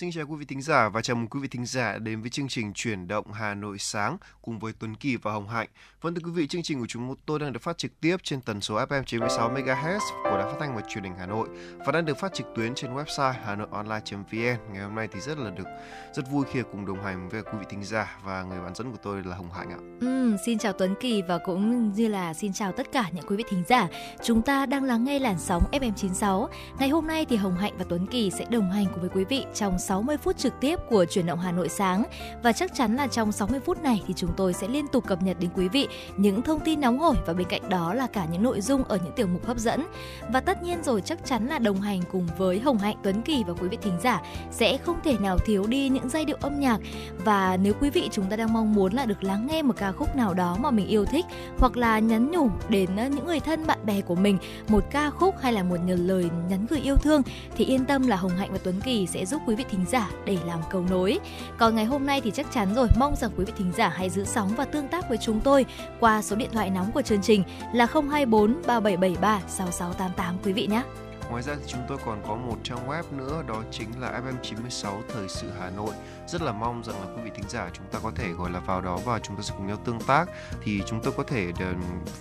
Xin chào quý vị thính giả và chào mừng quý vị thính giả đến với chương trình Chuyển động Hà Nội sáng cùng với Tuấn Kỳ và Hồng Hạnh. Vâng thưa quý vị, chương trình của chúng tôi đang được phát trực tiếp trên tần số FM 96 MHz của Đài Phát thanh và Truyền hình Hà Nội và đang được phát trực tuyến trên website hanoionline.vn. Ngày hôm nay thì rất là được rất vui khi cùng đồng hành với quý vị thính giả và người bạn dẫn của tôi là Hồng Hạnh ạ. Ừ, xin chào Tuấn Kỳ và cũng như là xin chào tất cả những quý vị thính giả. Chúng ta đang lắng nghe làn sóng FM 96. Ngày hôm nay thì Hồng Hạnh và Tuấn Kỳ sẽ đồng hành cùng với quý vị trong 60 phút trực tiếp của chuyển động Hà Nội sáng và chắc chắn là trong 60 phút này thì chúng tôi sẽ liên tục cập nhật đến quý vị những thông tin nóng hổi và bên cạnh đó là cả những nội dung ở những tiểu mục hấp dẫn. Và tất nhiên rồi chắc chắn là đồng hành cùng với Hồng Hạnh, Tuấn Kỳ và quý vị thính giả sẽ không thể nào thiếu đi những giai điệu âm nhạc và nếu quý vị chúng ta đang mong muốn là được lắng nghe một ca khúc nào đó mà mình yêu thích hoặc là nhắn nhủ đến ờ, những người thân bạn bè của mình một ca khúc hay là một lời nhắn gửi yêu thương thì yên tâm là Hồng Hạnh và Tuấn Kỳ sẽ giúp quý vị thính giả để làm cầu nối. Còn ngày hôm nay thì chắc chắn rồi, mong rằng quý vị thính giả hãy giữ sóng và tương tác với chúng tôi qua số điện thoại nóng của chương trình là 024 3773 6688 quý vị nhé. Ngoài ra thì chúng tôi còn có một trang web nữa đó chính là FM96 Thời sự Hà Nội. Rất là mong rằng là quý vị thính giả chúng ta có thể gọi là vào đó và chúng ta sẽ cùng nhau tương tác. Thì chúng tôi có thể ờ,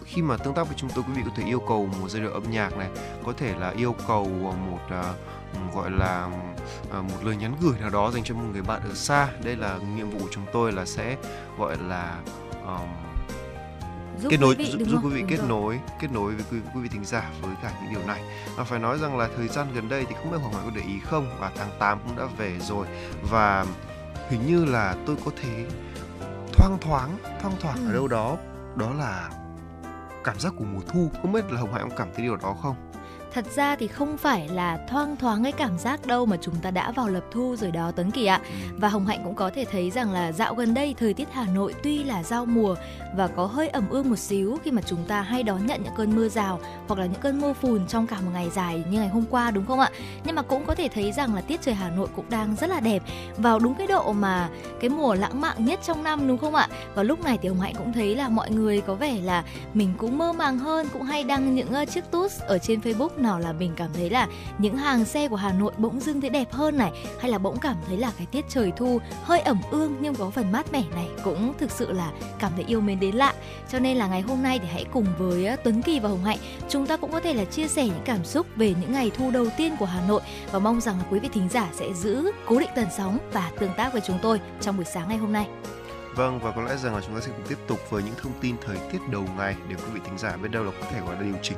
khi mà tương tác với chúng tôi quý vị có thể yêu cầu một giai điệu âm nhạc này, có thể là yêu cầu ờ, một uh, gọi là uh, một lời nhắn gửi nào đó dành cho một người bạn ở xa. Đây là nhiệm vụ của chúng tôi là sẽ gọi là um, giúp kết nối quý vị, giúp, giúp quý vị kết rồi. nối kết nối với quý, quý vị thính giả với cả những điều này. Và phải nói rằng là thời gian gần đây thì không biết hoàng hoàng có để ý không? Và tháng 8 cũng đã về rồi. Và hình như là tôi có thấy thoang thoáng thoang thoảng ừ. ở đâu đó. Đó là cảm giác của mùa thu. Không biết là hồng hải ông cảm thấy điều đó không thật ra thì không phải là thoang thoáng cái cảm giác đâu mà chúng ta đã vào lập thu rồi đó Tuấn Kỳ ạ. Ừ. Và Hồng Hạnh cũng có thể thấy rằng là dạo gần đây thời tiết Hà Nội tuy là giao mùa và có hơi ẩm ương một xíu khi mà chúng ta hay đón nhận những cơn mưa rào hoặc là những cơn mưa phùn trong cả một ngày dài như ngày hôm qua đúng không ạ? Nhưng mà cũng có thể thấy rằng là tiết trời Hà Nội cũng đang rất là đẹp vào đúng cái độ mà cái mùa lãng mạn nhất trong năm đúng không ạ? Và lúc này thì Hồng Hạnh cũng thấy là mọi người có vẻ là mình cũng mơ màng hơn cũng hay đăng những uh, chiếc tooth ở trên Facebook nào là mình cảm thấy là những hàng xe của Hà Nội bỗng dưng thấy đẹp hơn này, hay là bỗng cảm thấy là cái tiết trời thu hơi ẩm ương nhưng có phần mát mẻ này cũng thực sự là cảm thấy yêu mến đến lạ cho nên là ngày hôm nay thì hãy cùng với Tuấn Kỳ và Hồng Hạnh, chúng ta cũng có thể là chia sẻ những cảm xúc về những ngày thu đầu tiên của Hà Nội và mong rằng quý vị thính giả sẽ giữ cố định tần sóng và tương tác với chúng tôi trong buổi sáng ngày hôm nay. Vâng và có lẽ rằng là chúng ta sẽ cùng tiếp tục với những thông tin thời tiết đầu ngày để quý vị thính giả biết đâu là có thể gọi là điều chỉnh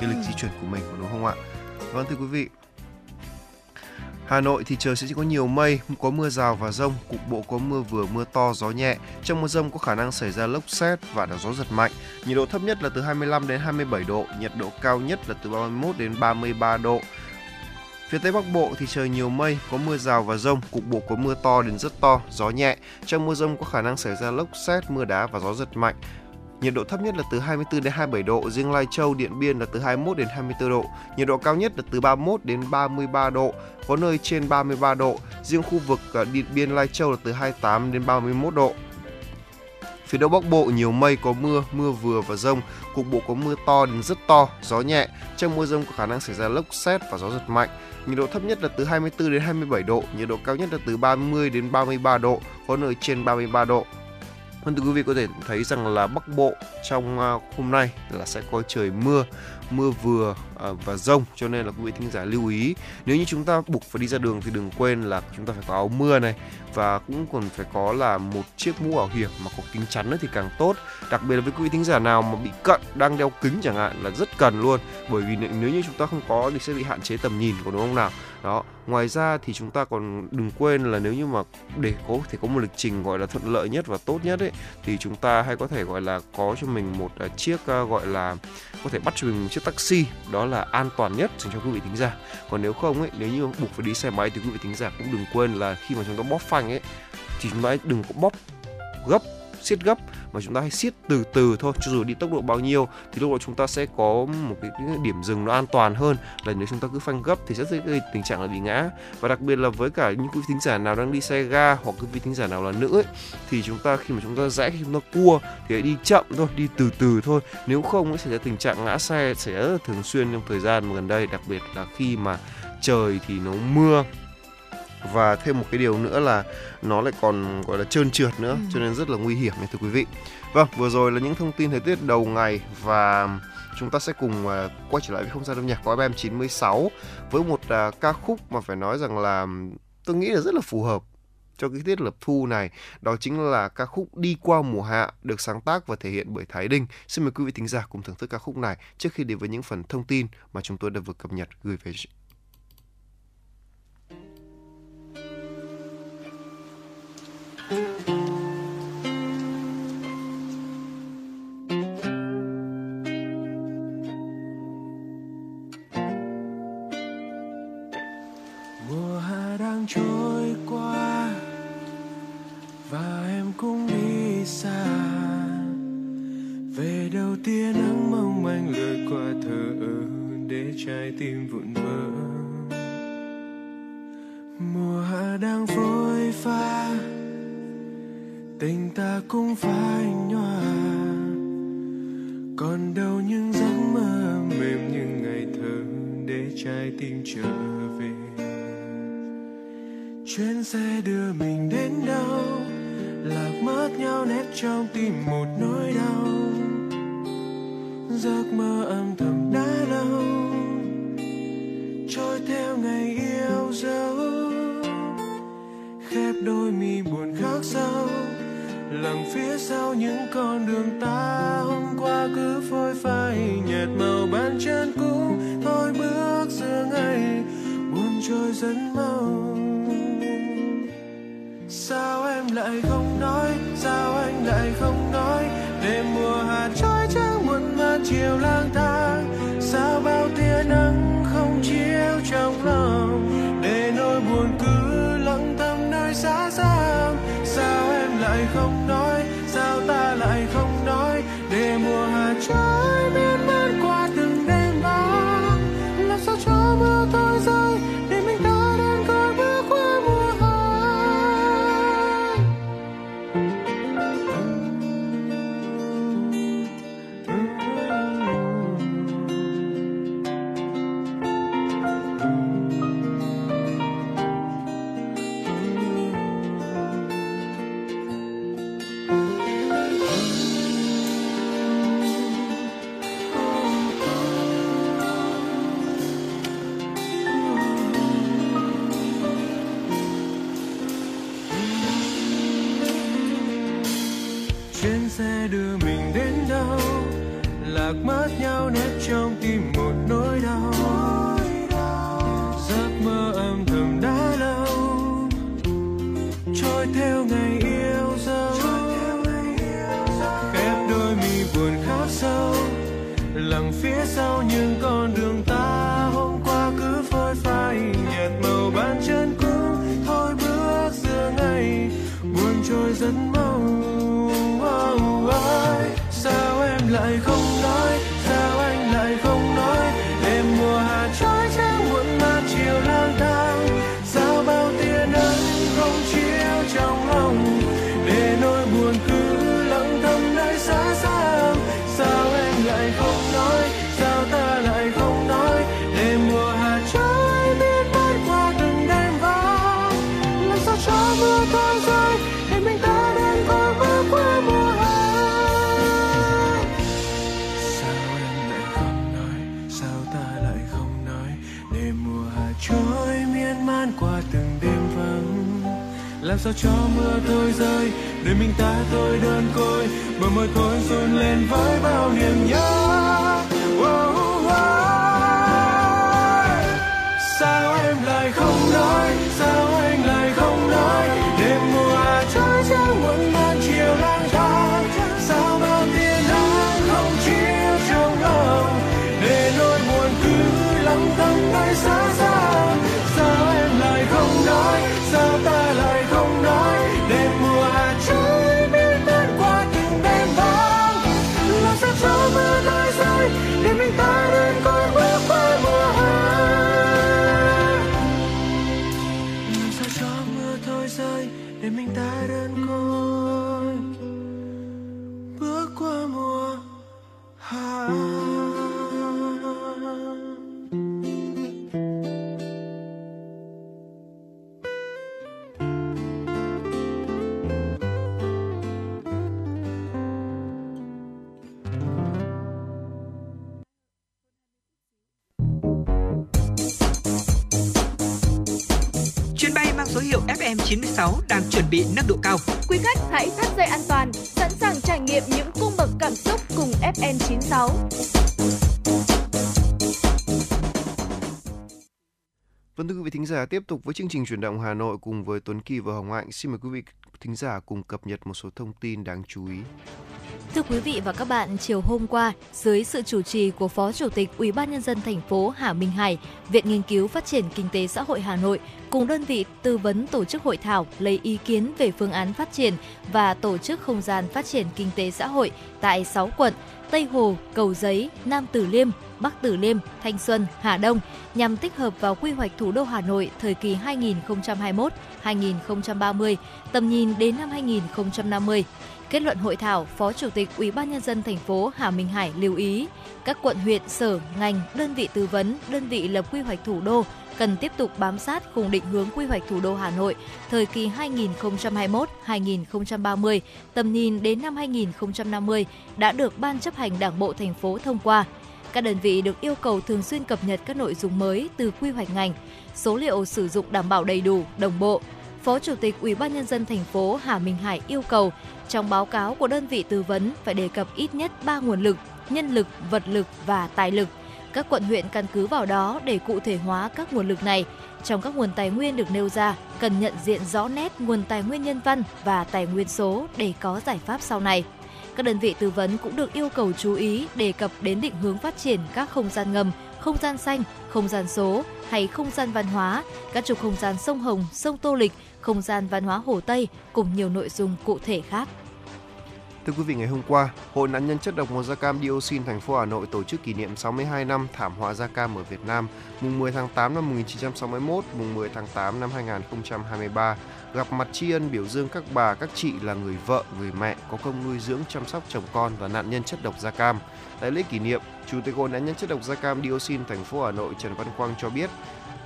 cái lịch ừ. di chuyển của mình đúng không ạ? Vâng thưa quý vị, Hà Nội thì trời sẽ chỉ có nhiều mây, có mưa rào và rông, cục bộ có mưa vừa mưa to, gió nhẹ. Trong mưa rông có khả năng xảy ra lốc xét và là gió giật mạnh. Nhiệt độ thấp nhất là từ 25 đến 27 độ, nhiệt độ cao nhất là từ 31 đến 33 độ. Phía Tây Bắc Bộ thì trời nhiều mây, có mưa rào và rông, cục bộ có mưa to đến rất to, gió nhẹ. Trong mưa rông có khả năng xảy ra lốc xét, mưa đá và gió giật mạnh. Nhiệt độ thấp nhất là từ 24 đến 27 độ, riêng Lai Châu, Điện Biên là từ 21 đến 24 độ. Nhiệt độ cao nhất là từ 31 đến 33 độ, có nơi trên 33 độ. Riêng khu vực à, Điện Biên, Lai Châu là từ 28 đến 31 độ. Phía Đông Bắc Bộ nhiều mây có mưa, mưa vừa và rông, cục bộ có mưa to đến rất to, gió nhẹ. Trong mưa rông có khả năng xảy ra lốc xét và gió giật mạnh. Nhiệt độ thấp nhất là từ 24 đến 27 độ, nhiệt độ cao nhất là từ 30 đến 33 độ, có nơi trên 33 độ. Vâng thưa quý vị có thể thấy rằng là Bắc Bộ trong à, hôm nay là sẽ có trời mưa, mưa vừa À, và rông, cho nên là quý vị thính giả lưu ý, nếu như chúng ta buộc phải đi ra đường thì đừng quên là chúng ta phải có áo mưa này, và cũng còn phải có là một chiếc mũ bảo hiểm mà có kính chắn nữa thì càng tốt. Đặc biệt là với quý vị thính giả nào mà bị cận, đang đeo kính chẳng hạn là rất cần luôn, bởi vì nếu như chúng ta không có thì sẽ bị hạn chế tầm nhìn của đúng không nào? Đó, ngoài ra thì chúng ta còn đừng quên là nếu như mà để có, thể có một lịch trình gọi là thuận lợi nhất và tốt nhất ấy, thì chúng ta hay có thể gọi là có cho mình một à, chiếc à, gọi là có thể bắt cho mình một chiếc taxi, đó là an toàn nhất dành cho quý vị tính giả. Còn nếu không ấy, nếu như buộc phải đi xe máy thì quý vị tính giả cũng đừng quên là khi mà chúng ta bóp phanh ấy, thì chúng ta đừng có bóp gấp siết gấp mà chúng ta hãy siết từ từ thôi. Cho dù đi tốc độ bao nhiêu thì lúc đó chúng ta sẽ có một cái, cái điểm dừng nó an toàn hơn. Là nếu chúng ta cứ phanh gấp thì sẽ gây tình trạng là bị ngã. Và đặc biệt là với cả những quý thính giả nào đang đi xe ga hoặc quý vị thính giả nào là nữ ấy, thì chúng ta khi mà chúng ta rẽ khi chúng ta cua thì hãy đi chậm thôi đi từ từ thôi. Nếu không sẽ xảy ra tình trạng ngã xe xảy ra là thường xuyên trong thời gian gần đây đặc biệt là khi mà trời thì nó mưa và thêm một cái điều nữa là nó lại còn gọi là trơn trượt nữa ừ. cho nên rất là nguy hiểm nha thưa quý vị vâng vừa rồi là những thông tin thời tiết đầu ngày và chúng ta sẽ cùng uh, quay trở lại với không gian âm nhạc của FM 96 với một uh, ca khúc mà phải nói rằng là tôi nghĩ là rất là phù hợp cho cái tiết lập thu này đó chính là ca khúc đi qua mùa hạ được sáng tác và thể hiện bởi Thái Đinh. Xin mời quý vị thính giả cùng thưởng thức ca khúc này trước khi đến với những phần thông tin mà chúng tôi đã vừa cập nhật gửi về lên với bao 96 đang chuẩn bị nâng độ cao. Quý khách hãy thắt dây an toàn, sẵn sàng trải nghiệm những cung bậc cảm xúc cùng FN96. Vâng thưa quý vị thính giả, tiếp tục với chương trình chuyển động Hà Nội cùng với Tuấn Kỳ và Hồng Hạnh. Xin mời quý vị thính giả cùng cập nhật một số thông tin đáng chú ý. Thưa quý vị và các bạn, chiều hôm qua, dưới sự chủ trì của Phó Chủ tịch Ủy ban nhân dân thành phố Hà Minh Hải, Viện Nghiên cứu Phát triển Kinh tế xã hội Hà Nội cùng đơn vị tư vấn tổ chức hội thảo lấy ý kiến về phương án phát triển và tổ chức không gian phát triển kinh tế xã hội tại 6 quận Tây Hồ, Cầu Giấy, Nam Từ Liêm, Bắc Từ Liêm, Thanh Xuân, Hà Đông nhằm tích hợp vào quy hoạch thủ đô Hà Nội thời kỳ 2021-2030, tầm nhìn đến năm 2050. Kết luận hội thảo, Phó Chủ tịch Ủy ban nhân dân thành phố Hà Minh Hải lưu ý, các quận huyện, sở, ngành, đơn vị tư vấn, đơn vị lập quy hoạch thủ đô cần tiếp tục bám sát khung định hướng quy hoạch thủ đô Hà Nội thời kỳ 2021-2030, tầm nhìn đến năm 2050 đã được Ban chấp hành Đảng bộ thành phố thông qua. Các đơn vị được yêu cầu thường xuyên cập nhật các nội dung mới từ quy hoạch ngành, số liệu sử dụng đảm bảo đầy đủ, đồng bộ. Phó Chủ tịch Ủy ban nhân dân thành phố Hà Minh Hải yêu cầu trong báo cáo của đơn vị tư vấn phải đề cập ít nhất 3 nguồn lực, nhân lực, vật lực và tài lực. Các quận huyện căn cứ vào đó để cụ thể hóa các nguồn lực này. Trong các nguồn tài nguyên được nêu ra, cần nhận diện rõ nét nguồn tài nguyên nhân văn và tài nguyên số để có giải pháp sau này. Các đơn vị tư vấn cũng được yêu cầu chú ý đề cập đến định hướng phát triển các không gian ngầm, không gian xanh, không gian số hay không gian văn hóa, các trục không gian sông Hồng, sông Tô Lịch, không gian văn hóa Hồ Tây cùng nhiều nội dung cụ thể khác. Thưa quý vị, ngày hôm qua, Hội nạn nhân chất độc màu da cam dioxin thành phố Hà Nội tổ chức kỷ niệm 62 năm thảm họa da cam ở Việt Nam, mùng 10 tháng 8 năm 1961, mùng 10 tháng 8 năm 2023, gặp mặt tri ân biểu dương các bà, các chị là người vợ, người mẹ có công nuôi dưỡng chăm sóc chồng con và nạn nhân chất độc da cam. Tại lễ kỷ niệm, Chủ tịch Hội nạn nhân chất độc da cam dioxin thành phố Hà Nội Trần Văn Quang cho biết,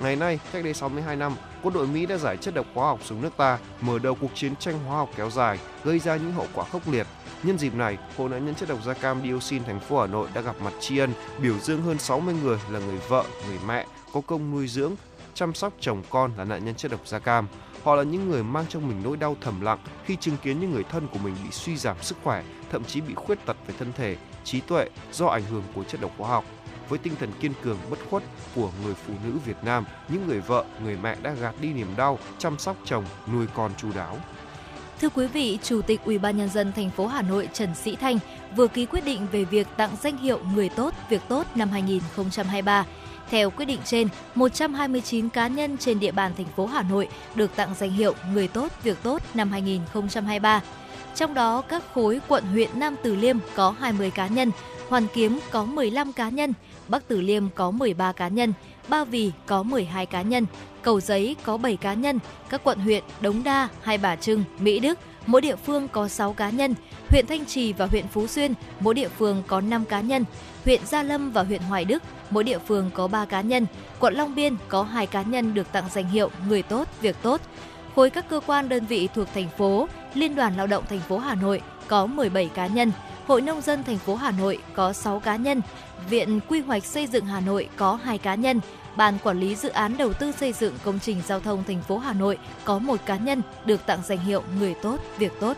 Ngày nay, cách đây 62 năm, quân đội Mỹ đã giải chất độc hóa học xuống nước ta, mở đầu cuộc chiến tranh hóa học kéo dài, gây ra những hậu quả khốc liệt. Nhân dịp này, Hội nạn nhân chất độc da cam dioxin thành phố Hà Nội đã gặp mặt tri ân, biểu dương hơn 60 người là người vợ, người mẹ có công nuôi dưỡng, chăm sóc chồng con là nạn nhân chất độc da cam. Họ là những người mang trong mình nỗi đau thầm lặng khi chứng kiến những người thân của mình bị suy giảm sức khỏe, thậm chí bị khuyết tật về thân thể, trí tuệ do ảnh hưởng của chất độc hóa học với tinh thần kiên cường bất khuất của người phụ nữ Việt Nam, những người vợ, người mẹ đã gạt đi niềm đau, chăm sóc chồng, nuôi con chu đáo. Thưa quý vị, Chủ tịch Ủy ban nhân dân thành phố Hà Nội Trần Sĩ Thanh vừa ký quyết định về việc tặng danh hiệu Người tốt, việc tốt năm 2023. Theo quyết định trên, 129 cá nhân trên địa bàn thành phố Hà Nội được tặng danh hiệu Người tốt, việc tốt năm 2023. Trong đó, các khối quận huyện Nam Từ Liêm có 20 cá nhân, Hoàn Kiếm có 15 cá nhân, Bắc Từ Liêm có 13 cá nhân, Ba Vì có 12 cá nhân, Cầu Giấy có 7 cá nhân, các quận huyện Đống Đa, Hai Bà Trưng, Mỹ Đức mỗi địa phương có 6 cá nhân, huyện Thanh Trì và huyện Phú Xuyên mỗi địa phương có 5 cá nhân, huyện Gia Lâm và huyện Hoài Đức mỗi địa phương có 3 cá nhân, quận Long Biên có 2 cá nhân được tặng danh hiệu Người tốt, việc tốt. Khối các cơ quan đơn vị thuộc thành phố, Liên đoàn Lao động thành phố Hà Nội có 17 cá nhân, Hội Nông dân thành phố Hà Nội có 6 cá nhân, Viện Quy hoạch Xây dựng Hà Nội có 2 cá nhân, Ban Quản lý Dự án Đầu tư xây dựng công trình giao thông thành phố Hà Nội có một cá nhân được tặng danh hiệu Người tốt, việc tốt.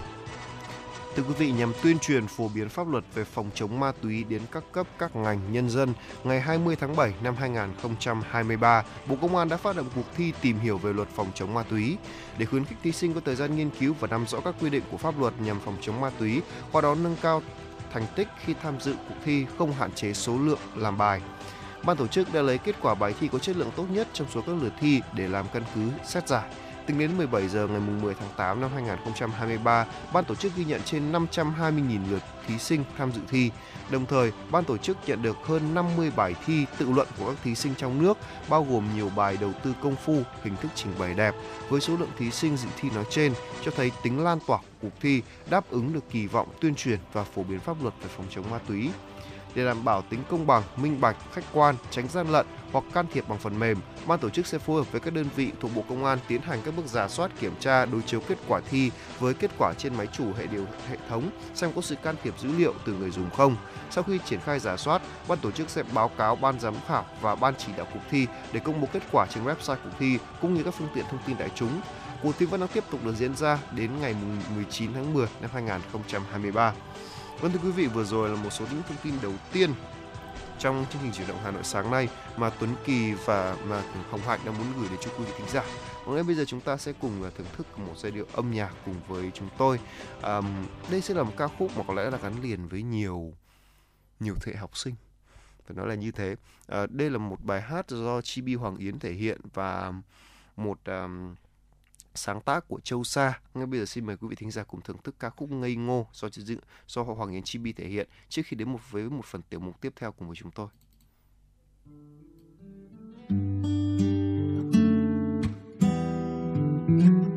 Thưa quý vị, nhằm tuyên truyền phổ biến pháp luật về phòng chống ma túy đến các cấp các ngành nhân dân, ngày 20 tháng 7 năm 2023, Bộ Công an đã phát động cuộc thi tìm hiểu về luật phòng chống ma túy để khuyến khích thí sinh có thời gian nghiên cứu và nắm rõ các quy định của pháp luật nhằm phòng chống ma túy, qua đó nâng cao thành tích khi tham dự cuộc thi không hạn chế số lượng làm bài. Ban tổ chức đã lấy kết quả bài thi có chất lượng tốt nhất trong số các lượt thi để làm căn cứ xét giải. Tính đến 17 giờ ngày 10 tháng 8 năm 2023, ban tổ chức ghi nhận trên 520.000 lượt thí sinh tham dự thi. Đồng thời, ban tổ chức nhận được hơn 50 bài thi tự luận của các thí sinh trong nước, bao gồm nhiều bài đầu tư công phu, hình thức trình bày đẹp. Với số lượng thí sinh dự thi nói trên, cho thấy tính lan tỏa của cuộc thi đáp ứng được kỳ vọng tuyên truyền và phổ biến pháp luật về phòng chống ma túy để đảm bảo tính công bằng, minh bạch, khách quan, tránh gian lận hoặc can thiệp bằng phần mềm, ban tổ chức sẽ phối hợp với các đơn vị thuộc Bộ Công an tiến hành các bước giả soát kiểm tra đối chiếu kết quả thi với kết quả trên máy chủ hệ điều hệ thống xem có sự can thiệp dữ liệu từ người dùng không. Sau khi triển khai giả soát, ban tổ chức sẽ báo cáo ban giám khảo và ban chỉ đạo cuộc thi để công bố kết quả trên website cuộc thi cũng như các phương tiện thông tin đại chúng. Cuộc thi vẫn đang tiếp tục được diễn ra đến ngày 19 tháng 10 năm 2023. Vâng thưa quý vị, vừa rồi là một số những thông tin đầu tiên trong chương trình chuyển động Hà Nội sáng nay mà Tuấn Kỳ và mà Hồng Hạnh đang muốn gửi đến cho quý vị thính giả. Và ngay bây giờ chúng ta sẽ cùng à, thưởng thức một giai điệu âm nhạc cùng với chúng tôi. À, đây sẽ là một ca khúc mà có lẽ là gắn liền với nhiều nhiều thế hệ học sinh. Phải nói là như thế. À, đây là một bài hát do Chibi Hoàng Yến thể hiện và một um, sáng tác của Châu Sa. Ngay bây giờ xin mời quý vị thính giả cùng thưởng thức ca khúc Ngây Ngô do dự, do Hoàng Yến Chibi thể hiện trước khi đến một, với một phần tiểu mục tiếp theo cùng với chúng tôi. bài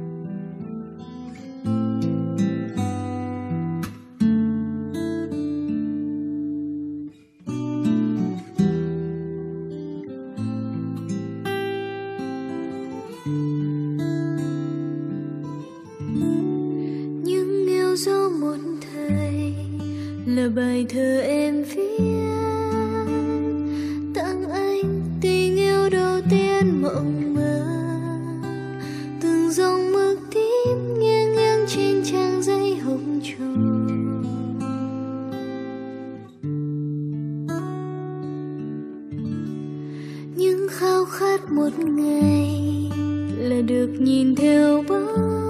khát một ngày là được nhìn theo bóng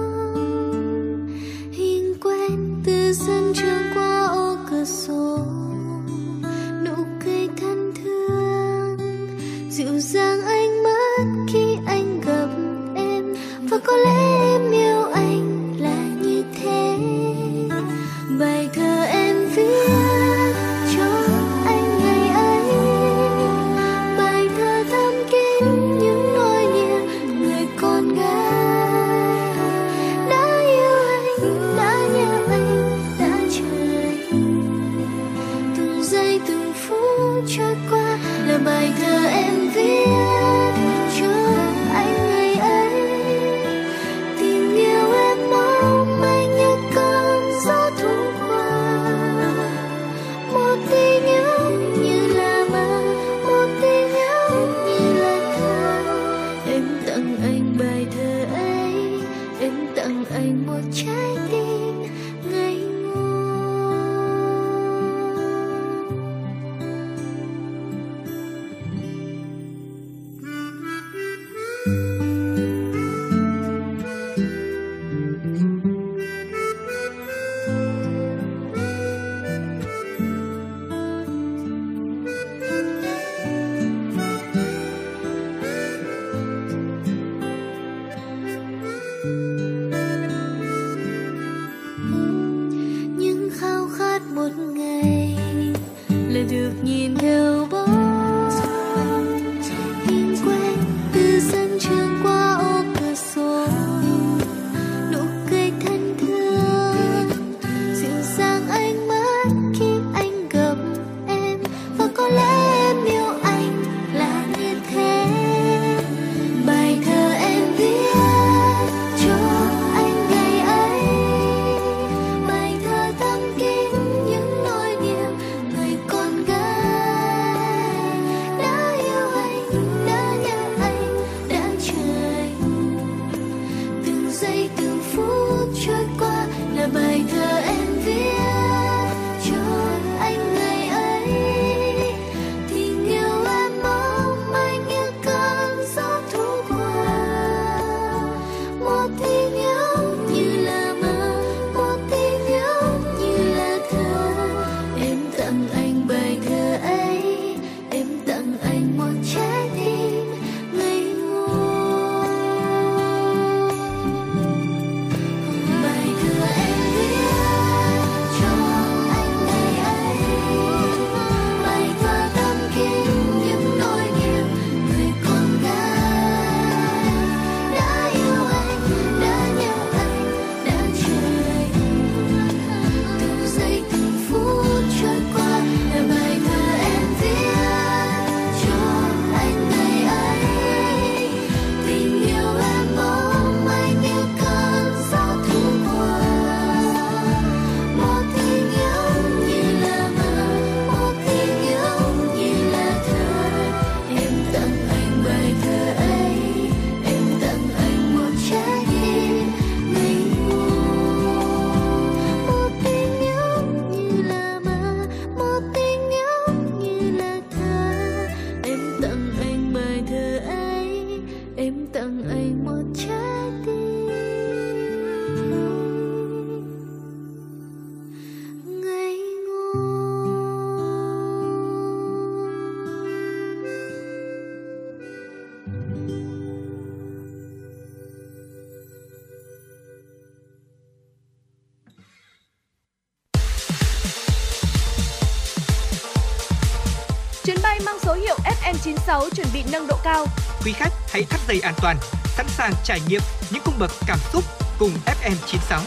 nâng độ cao. Quý khách hãy thắt dây an toàn, sẵn sàng trải nghiệm những cung bậc cảm xúc cùng FM96.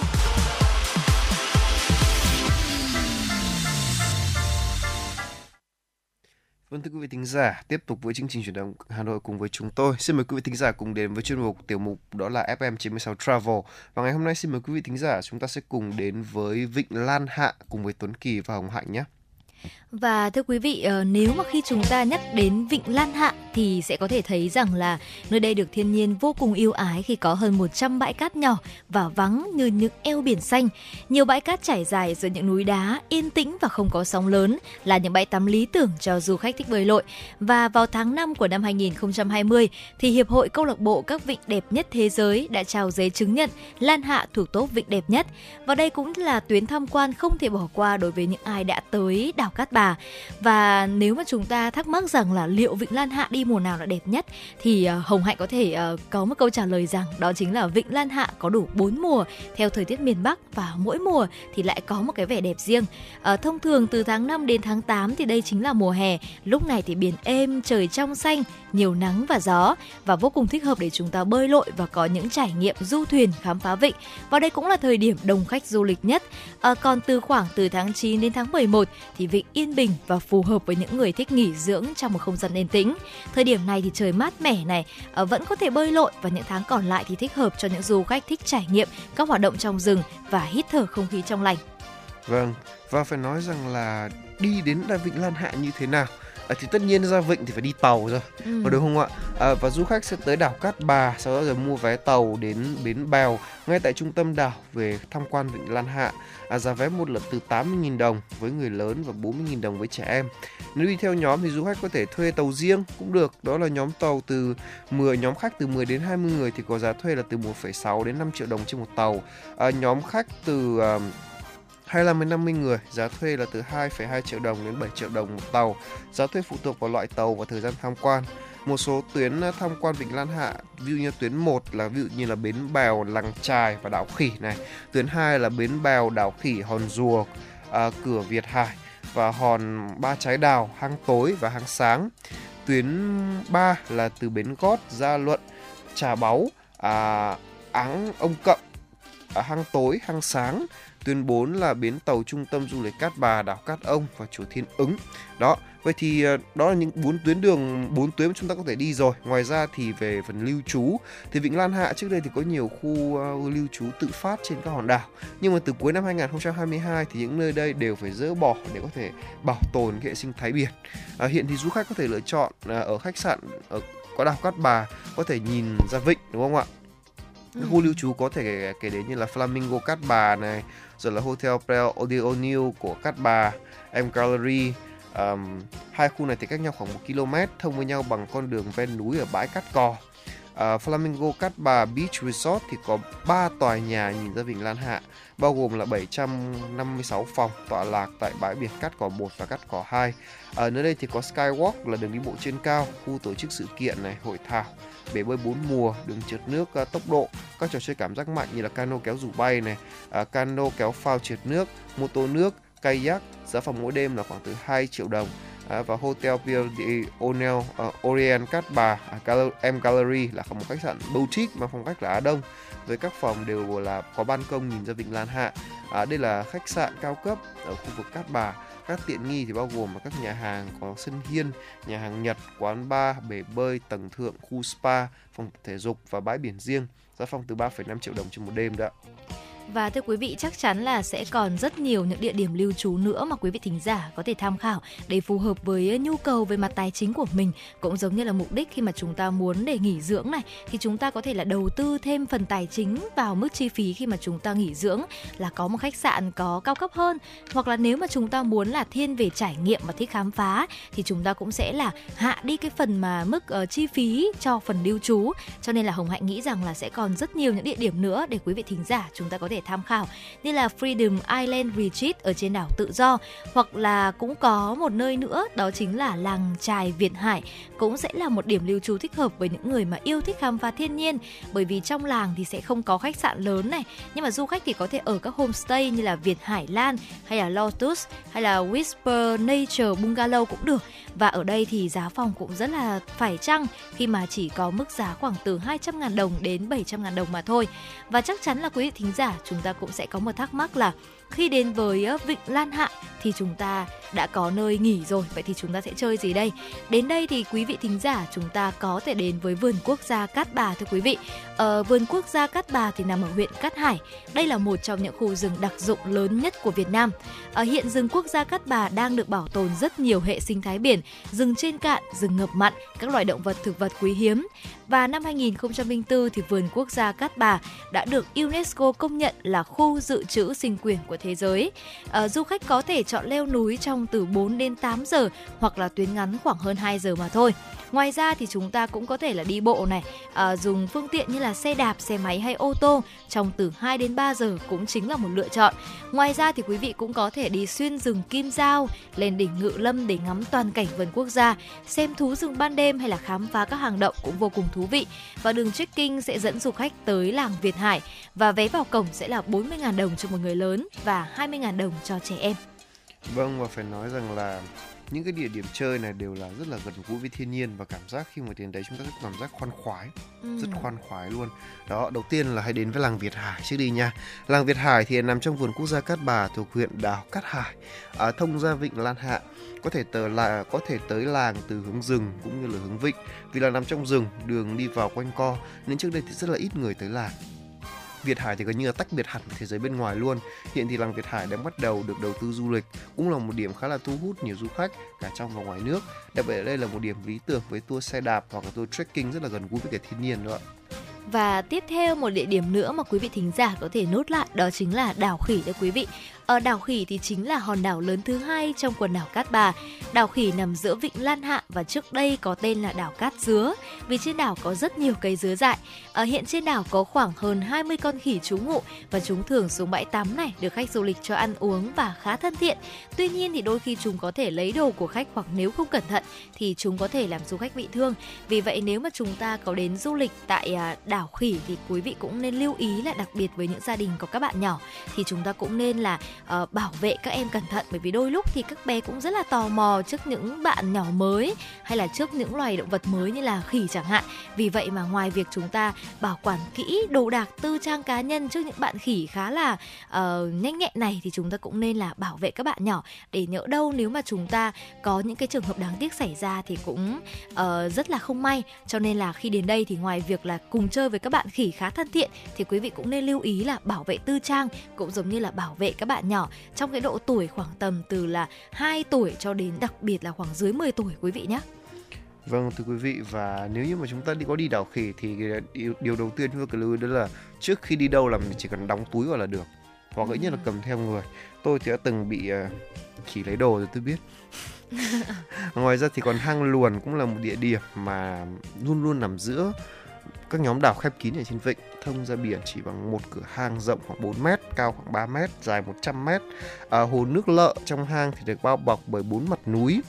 Vâng thưa quý vị thính giả, tiếp tục với chương trình chuyển động Hà Nội cùng với chúng tôi. Xin mời quý vị thính giả cùng đến với chuyên mục tiểu mục đó là FM 96 Travel. Và ngày hôm nay xin mời quý vị thính giả chúng ta sẽ cùng đến với Vịnh Lan Hạ cùng với Tuấn Kỳ và Hồng Hạnh nhé. Và thưa quý vị, ờ, nếu mà khi chúng ta nhắc đến Vịnh Lan Hạ thì sẽ có thể thấy rằng là nơi đây được thiên nhiên vô cùng yêu ái khi có hơn 100 bãi cát nhỏ và vắng như những eo biển xanh. Nhiều bãi cát trải dài giữa những núi đá, yên tĩnh và không có sóng lớn là những bãi tắm lý tưởng cho du khách thích bơi lội. Và vào tháng 5 của năm 2020 thì Hiệp hội Câu lạc bộ các vịnh đẹp nhất thế giới đã trao giấy chứng nhận Lan Hạ thuộc top vịnh đẹp nhất. Và đây cũng là tuyến tham quan không thể bỏ qua đối với những ai đã tới đảo Cát Bà. Và nếu mà chúng ta thắc mắc rằng là liệu Vịnh Lan Hạ đi mùa nào là đẹp nhất thì ờ, Hồng Hạnh có thể ờ, có một câu trả lời rằng đó chính là Vịnh Lan Hạ có đủ 4 mùa theo thời tiết miền Bắc và mỗi mùa thì lại có một cái vẻ đẹp riêng. Ờ, thông thường từ tháng 5 đến tháng 8 thì đây chính là mùa hè. Lúc này thì biển êm, trời trong xanh, nhiều nắng và gió và vô cùng thích hợp để chúng ta bơi lội và có những trải nghiệm du thuyền khám phá vịnh. Và đây cũng là thời điểm đông khách du lịch nhất. À, còn từ khoảng từ tháng 9 đến tháng 11 thì vịnh yên bình và phù hợp với những người thích nghỉ dưỡng trong một không gian yên tĩnh. Thời điểm này thì trời mát mẻ này, ờ, vẫn có thể bơi lội và những tháng còn lại thì thích hợp cho những du khách thích trải nghiệm các hoạt động trong rừng và hít thở không khí trong lành. Vâng, và phải nói rằng là đi đến đại Vịnh Lan Hạ như thế nào? À, thì tất nhiên ra vịnh thì phải đi tàu rồi, Ừ. đúng không ạ? À, và du khách sẽ tới đảo Cát Bà, sau đó rồi mua vé tàu đến bến Bèo ngay tại trung tâm đảo về tham quan Vịnh Lan Hạ. À, giá vé một lượt từ 80.000 đồng với người lớn và 40.000 đồng với trẻ em. Nếu đi theo nhóm thì du khách có thể thuê tàu riêng cũng được. Đó là nhóm tàu từ 10 nhóm khách từ 10 đến 20 người thì có giá thuê là từ 1,6 đến 5 triệu đồng trên một tàu. À, nhóm khách từ à, 25 đến 50 người, giá thuê là từ 2,2 triệu đồng đến 7 triệu đồng một tàu. Giá thuê phụ thuộc vào loại tàu và thời gian tham quan. Một số tuyến ờ, tham quan Vịnh Lan Hạ, ví dụ như tuyến 1 là ví dụ như là bến Bèo, Làng Trài và đảo Khỉ này. Tuyến 2 là bến Bèo, đảo Khỉ, Hòn Rùa, à, ờ, cửa Việt Hải và hòn Ba Trái Đào, hang tối và hang sáng. Tuyến 3 là từ bến Gót, Gia Luận, Trà Báu, à, Áng Ông Cậm, à, hang tối, hang sáng. Tuyến 4 là bến tàu trung tâm du lịch Cát Bà, đảo Cát Ông và chùa Thiên Ứng. Đó, vậy thì ờ, đó là những bốn tuyến đường, bốn tuyến mà chúng ta có thể đi rồi. Ngoài ra thì về phần lưu trú thì Vịnh Lan Hạ trước đây thì có nhiều khu ờ, lưu trú tự phát trên các hòn đảo. Nhưng mà từ cuối năm 2022 thì những nơi đây đều phải dỡ bỏ để có thể bảo tồn hệ sinh thái biển. À, hiện thì du khách có thể lựa chọn à, ở khách sạn ở có đảo Cát Bà có thể nhìn ra vịnh đúng không ạ? Các khu lưu trú có thể kể, kể đến như là Flamingo Cát Bà này, rồi là Hotel Prel Odeonil của Cát Bà, M Gallery. Um, hai khu này thì cách nhau khoảng 1 km, thông với nhau bằng con đường ven núi ở bãi cát cò uh, Flamingo Cát Bà Beach Resort thì có 3 tòa nhà nhìn ra Vịnh Lan Hạ, bao gồm là 756 phòng tọa lạc tại bãi biển Cát Cỏ 1 và Cát Cỏ 2. Ở nơi đây thì có Skywalk là đường đi bộ trên cao, khu tổ chức sự kiện này, hội thảo, bể bơi bốn mùa, đường trượt nước ờ, tốc độ, các trò chơi cảm giác mạnh như là cano kéo dù bay này, ờ, cano kéo phao trượt nước, mô tô nước, kayak, giá phòng mỗi đêm là khoảng từ 2 triệu đồng. À, và Hotel Pierre de O'Neill uh, Orient Cát Bà à, Gal- M Gallery là một khách sạn boutique mang phong cách là Á Đông với các phòng đều là có ban công nhìn ra vịnh Lan Hạ. À, đây là khách sạn cao cấp ở khu vực Cát Bà. Các tiện nghi thì bao gồm các nhà hàng có sân hiên, nhà hàng Nhật, quán bar, bể bơi, tầng thượng, khu spa, phòng thể dục và bãi biển riêng. Giá phòng từ 3,5 triệu đồng trên một đêm đó. Và thưa quý vị, chắc chắn là sẽ còn rất nhiều những địa điểm lưu trú nữa mà quý vị thính giả có thể tham khảo để phù hợp với nhu cầu về mặt tài chính của mình, cũng giống như là mục đích khi mà chúng ta muốn để nghỉ dưỡng này thì chúng ta có thể là đầu tư thêm phần tài chính vào mức chi phí khi mà chúng ta nghỉ dưỡng là có một khách sạn có cao cấp hơn. Hoặc là nếu mà chúng ta muốn là thiên về trải nghiệm và thích khám phá thì chúng ta cũng sẽ là hạ đi cái phần mà mức uh, chi phí cho phần lưu trú. Cho nên là Hồng Hạnh nghĩ rằng là sẽ còn rất nhiều những địa điểm nữa để quý vị thính giả chúng ta có thể tham khảo, như là Freedom Island Retreat ở trên đảo Tự Do, hoặc là cũng có một nơi nữa, đó chính là làng trài Việt Hải cũng sẽ là một điểm lưu trú thích hợp với những người mà yêu thích khám phá thiên nhiên. Bởi vì trong làng thì sẽ không có khách sạn lớn này, nhưng mà du khách thì có thể ở các homestay như là Việt Hải Lan, hay là Lotus, hay là Whisper Nature Bungalow cũng được. Và ở đây thì giá phòng cũng rất là phải chăng, khi mà chỉ có mức giá khoảng từ 200.000 đồng đến 700.000 đồng mà thôi. Và chắc chắn là quý vị thính giả, chúng ta cũng sẽ có một thắc mắc là khi đến với Vịnh Lan Hạ thì chúng ta đã có nơi nghỉ rồi. Vậy thì chúng ta sẽ chơi gì đây? Đến đây thì quý vị thính giả chúng ta có thể đến với vườn quốc gia Cát Bà thưa quý vị. Ờ, vườn quốc gia Cát Bà thì nằm ở huyện Cát Hải. Đây là một trong những khu rừng đặc dụng lớn nhất của Việt Nam. Ở hiện rừng quốc gia Cát Bà đang được bảo tồn rất nhiều hệ sinh thái biển rừng trên cạn rừng ngập mặn các loài động vật thực vật quý hiếm. Và năm 2004 thì vườn quốc gia Cát Bà đã được UNESCO công nhận là khu dự trữ sinh quyền của thế giới. À, du khách có thể chọn leo núi trong từ 4 đến 8 giờ hoặc là tuyến ngắn khoảng hơn 2 giờ mà thôi. Ngoài ra thì chúng ta cũng có thể là đi bộ này, à, dùng phương tiện như là xe đạp, xe máy hay ô tô trong từ 2 đến 3 giờ cũng chính là một lựa chọn. Ngoài ra thì quý vị cũng có thể đi xuyên rừng Kim Giao, lên đỉnh Ngự Lâm để ngắm toàn cảnh vườn quốc gia, xem thú rừng ban đêm hay là khám phá các hang động cũng vô cùng thú vị. Và đường trekking sẽ dẫn du khách tới làng Việt Hải và vé vào cổng sẽ là 40.000 đồng cho một người lớn và và 20.000 đồng cho trẻ em. Vâng và phải nói rằng là những cái địa điểm chơi này đều là rất là gần gũi với thiên nhiên và cảm giác khi mà đến đấy chúng ta rất cảm giác khoan khoái ừ. rất khoan khoái luôn đó đầu tiên là hãy đến với làng Việt Hải trước đi nha làng Việt Hải thì nằm trong vườn quốc gia Cát Bà thuộc huyện đảo Cát Hải à, thông ra vịnh Lan Hạ có thể tới là có thể tới làng từ hướng rừng cũng như là hướng vịnh vì là nằm trong rừng đường đi vào quanh co nên trước đây thì rất là ít người tới làng Việt Hải thì gần như là tách biệt hẳn thế giới bên ngoài luôn. Hiện thì làng Việt Hải đã bắt đầu được đầu tư du lịch, cũng là một điểm khá là thu hút nhiều du khách cả trong và ngoài nước. Đặc biệt ở đây là một điểm lý tưởng với tour xe đạp hoặc là tour trekking rất là gần gũi với cả thiên nhiên đó ạ. Và tiếp theo một địa điểm nữa mà quý vị thính giả có thể nốt lại đó chính là đảo khỉ đấy quý vị. Ở đảo Khỉ thì chính là hòn đảo lớn thứ hai trong quần đảo Cát Bà. Đảo Khỉ nằm giữa vịnh Lan Hạ và trước đây có tên là đảo Cát Dứa, vì trên đảo có rất nhiều cây dứa dại. Ở hiện trên đảo có khoảng hơn 20 con khỉ trú ngụ và chúng thường xuống bãi tắm này được khách du lịch cho ăn uống và khá thân thiện. Tuy nhiên thì đôi khi chúng có thể lấy đồ của khách hoặc nếu không cẩn thận thì chúng có thể làm du khách bị thương. Vì vậy nếu mà chúng ta có đến du lịch tại à, đảo Khỉ thì quý vị cũng nên lưu ý là đặc biệt với những gia đình có các bạn nhỏ thì chúng ta cũng nên là uh, bảo vệ các em cẩn thận. Bởi vì đôi lúc thì các bé cũng rất là tò mò trước những bạn nhỏ mới hay là trước những loài động vật mới như là khỉ chẳng hạn. Vì vậy mà ngoài việc chúng ta bảo quản kỹ đồ đạc tư trang cá nhân trước những bạn khỉ khá là uh, nhanh nhẹn này thì chúng ta cũng nên là bảo vệ các bạn nhỏ. Để nhỡ đâu nếu mà chúng ta có những cái trường hợp đáng tiếc xảy ra thì cũng uh, rất là không may. Cho nên là khi đến đây thì ngoài việc là cùng chơi với các bạn khỉ khá thân thiện thì quý vị cũng nên lưu ý là bảo vệ tư trang cũng giống như là bảo vệ các bạn nhỏ trong cái độ tuổi khoảng tầm từ là 2 tuổi cho đến đặc biệt là khoảng dưới 10 tuổi quý vị nhé. Vâng thưa quý vị và nếu như mà chúng ta đi có đi đảo khỉ thì điều, điều đầu tiên chúng ta cần lưu đó là trước khi đi đâu là mình chỉ cần đóng túi vào là được hoặc ít nhất là cầm theo người. Tôi thì đã từng bị uh, khỉ lấy đồ rồi tôi biết. Ngoài ra thì còn hang luồn cũng là một địa điểm mà luôn luôn nằm giữa các nhóm đảo khép kín ở trên vịnh thông ra biển chỉ bằng một cửa hang rộng khoảng 4 mét, cao khoảng 3 mét, dài 100 mét. À, hồ nước lợ trong hang thì được bao bọc bởi bốn mặt núi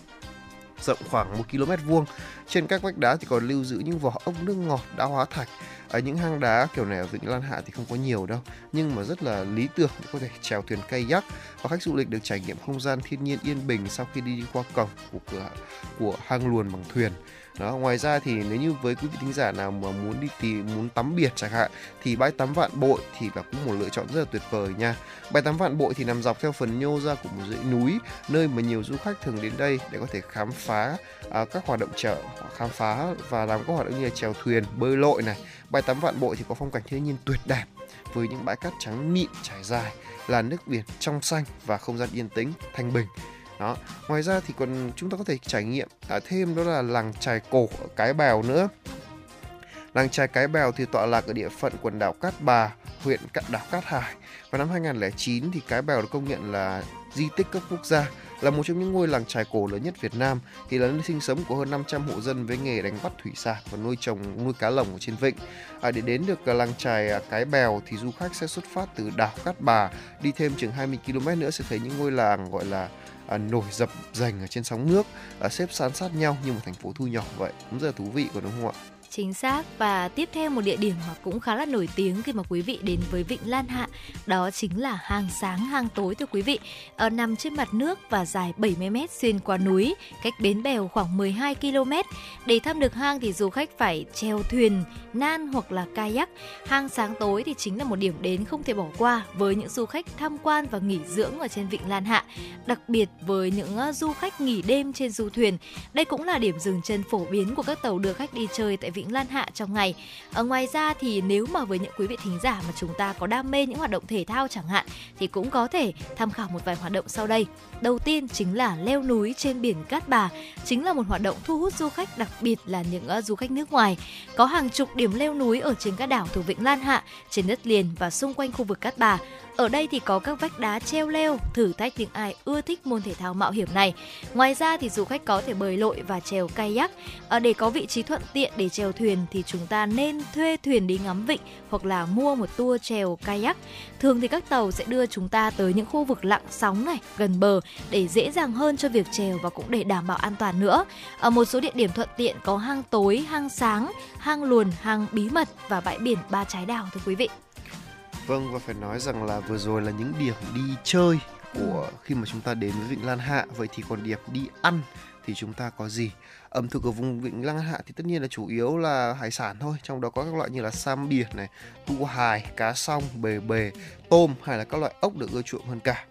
rộng khoảng 1 km vuông. Trên các vách đá thì còn lưu giữ những vỏ ốc nước ngọt đã hóa thạch. Ở những hang đá kiểu này ở Vịnh Lan Hạ thì không có nhiều đâu, nhưng mà rất là lý tưởng để có thể chèo thuyền kayak và khách du lịch được trải nghiệm không gian thiên nhiên yên bình sau khi đi qua cổng của cửa của hang luồn bằng thuyền đó ngoài ra thì nếu như với quý vị thính giả nào mà muốn đi tìm muốn tắm biển chẳng hạn thì bãi tắm vạn bội thì là cũng một lựa chọn rất là tuyệt vời nha. Bãi tắm vạn bội thì nằm dọc theo phần nhô ra của một dãy núi nơi mà nhiều du khách thường đến đây để có thể khám phá à, các hoạt động chợ khám phá và làm các hoạt động như là chèo thuyền bơi lội này. Bãi tắm vạn bội thì có phong cảnh thiên nhiên tuyệt đẹp với những bãi cát trắng mịn trải dài là nước biển trong xanh và không gian yên tĩnh thanh bình đó. Ngoài ra thì còn chúng ta có thể trải nghiệm à, thêm đó là làng trài cổ ở cái bèo nữa. Làng trài cái bèo thì tọa lạc ở địa phận quần đảo cát bà huyện cạn đảo cát hải. Vào năm 2009 thì cái bèo được công nhận là di tích cấp quốc gia là một trong những ngôi làng trài cổ lớn nhất Việt Nam thì là nơi sinh sống của hơn 500 hộ dân với nghề đánh bắt thủy sản và nuôi trồng nuôi cá lồng ở trên vịnh. À, để đến được à, làng trài à, Cái Bèo thì du khách sẽ xuất phát từ đảo Cát Bà đi thêm chừng 20 km nữa sẽ thấy những ngôi làng gọi là à, nổi dập dành ở trên sóng nước à, xếp san sát nhau như một thành phố thu nhỏ vậy. Cũng rất là thú vị của đúng không ạ? Chính xác và tiếp theo một địa điểm mà cũng khá là nổi tiếng khi mà quý vị đến với Vịnh Lan Hạ đó chính là hang sáng hang tối thưa quý vị. Ở nằm trên mặt nước và dài 70 m xuyên qua núi, cách bến bèo khoảng 12 km. Để thăm được hang thì du khách phải treo thuyền, nan hoặc là kayak. Hang sáng tối thì chính là một điểm đến không thể bỏ qua với những du khách tham quan và nghỉ dưỡng ở trên Vịnh Lan Hạ, đặc biệt với những ờ, du khách nghỉ đêm trên du thuyền. Đây cũng là điểm dừng chân phổ biến của các tàu đưa khách đi chơi tại Vịnh Vĩnh Lan Hạ trong ngày. Ở ngoài ra thì nếu mà với những quý vị thính giả mà chúng ta có đam mê những hoạt động thể thao chẳng hạn, thì cũng có thể tham khảo một vài hoạt động sau đây. Đầu tiên chính là leo núi trên biển Cát Bà, chính là một hoạt động thu hút du khách đặc biệt là những uh, du khách nước ngoài. Có hàng chục điểm leo núi ở trên các đảo thuộc Vịnh Lan Hạ, trên đất liền và xung quanh khu vực Cát Bà. Ở đây thì có các vách đá treo leo, thử thách những ai ưa thích môn thể thao mạo hiểm này. Ngoài ra thì du khách có thể bơi lội và trèo kayak. Ở để có vị trí thuận tiện để trèo thuyền thì chúng ta nên thuê thuyền đi ngắm vịnh hoặc là mua một tour trèo kayak. Thường thì các tàu sẽ đưa chúng ta tới những khu vực lặng sóng này, gần bờ để dễ dàng hơn cho việc trèo và cũng để đảm bảo an toàn nữa. Ở một số địa điểm thuận tiện có hang tối, hang sáng, hang luồn, hang bí mật và bãi biển ba trái đảo thưa quý vị. Vâng và phải nói rằng là vừa rồi là những điểm đi chơi của khi mà chúng ta đến với Vịnh Lan Hạ vậy thì còn điểm đi ăn thì chúng ta có gì? Ẩm thực ở vùng Vịnh Lan Hạ thì tất nhiên là chủ yếu là hải sản thôi, trong đó có các loại như là sam biển này, tu hài, cá song, bề bề, tôm hay là các loại ốc được ưa chuộng hơn cả.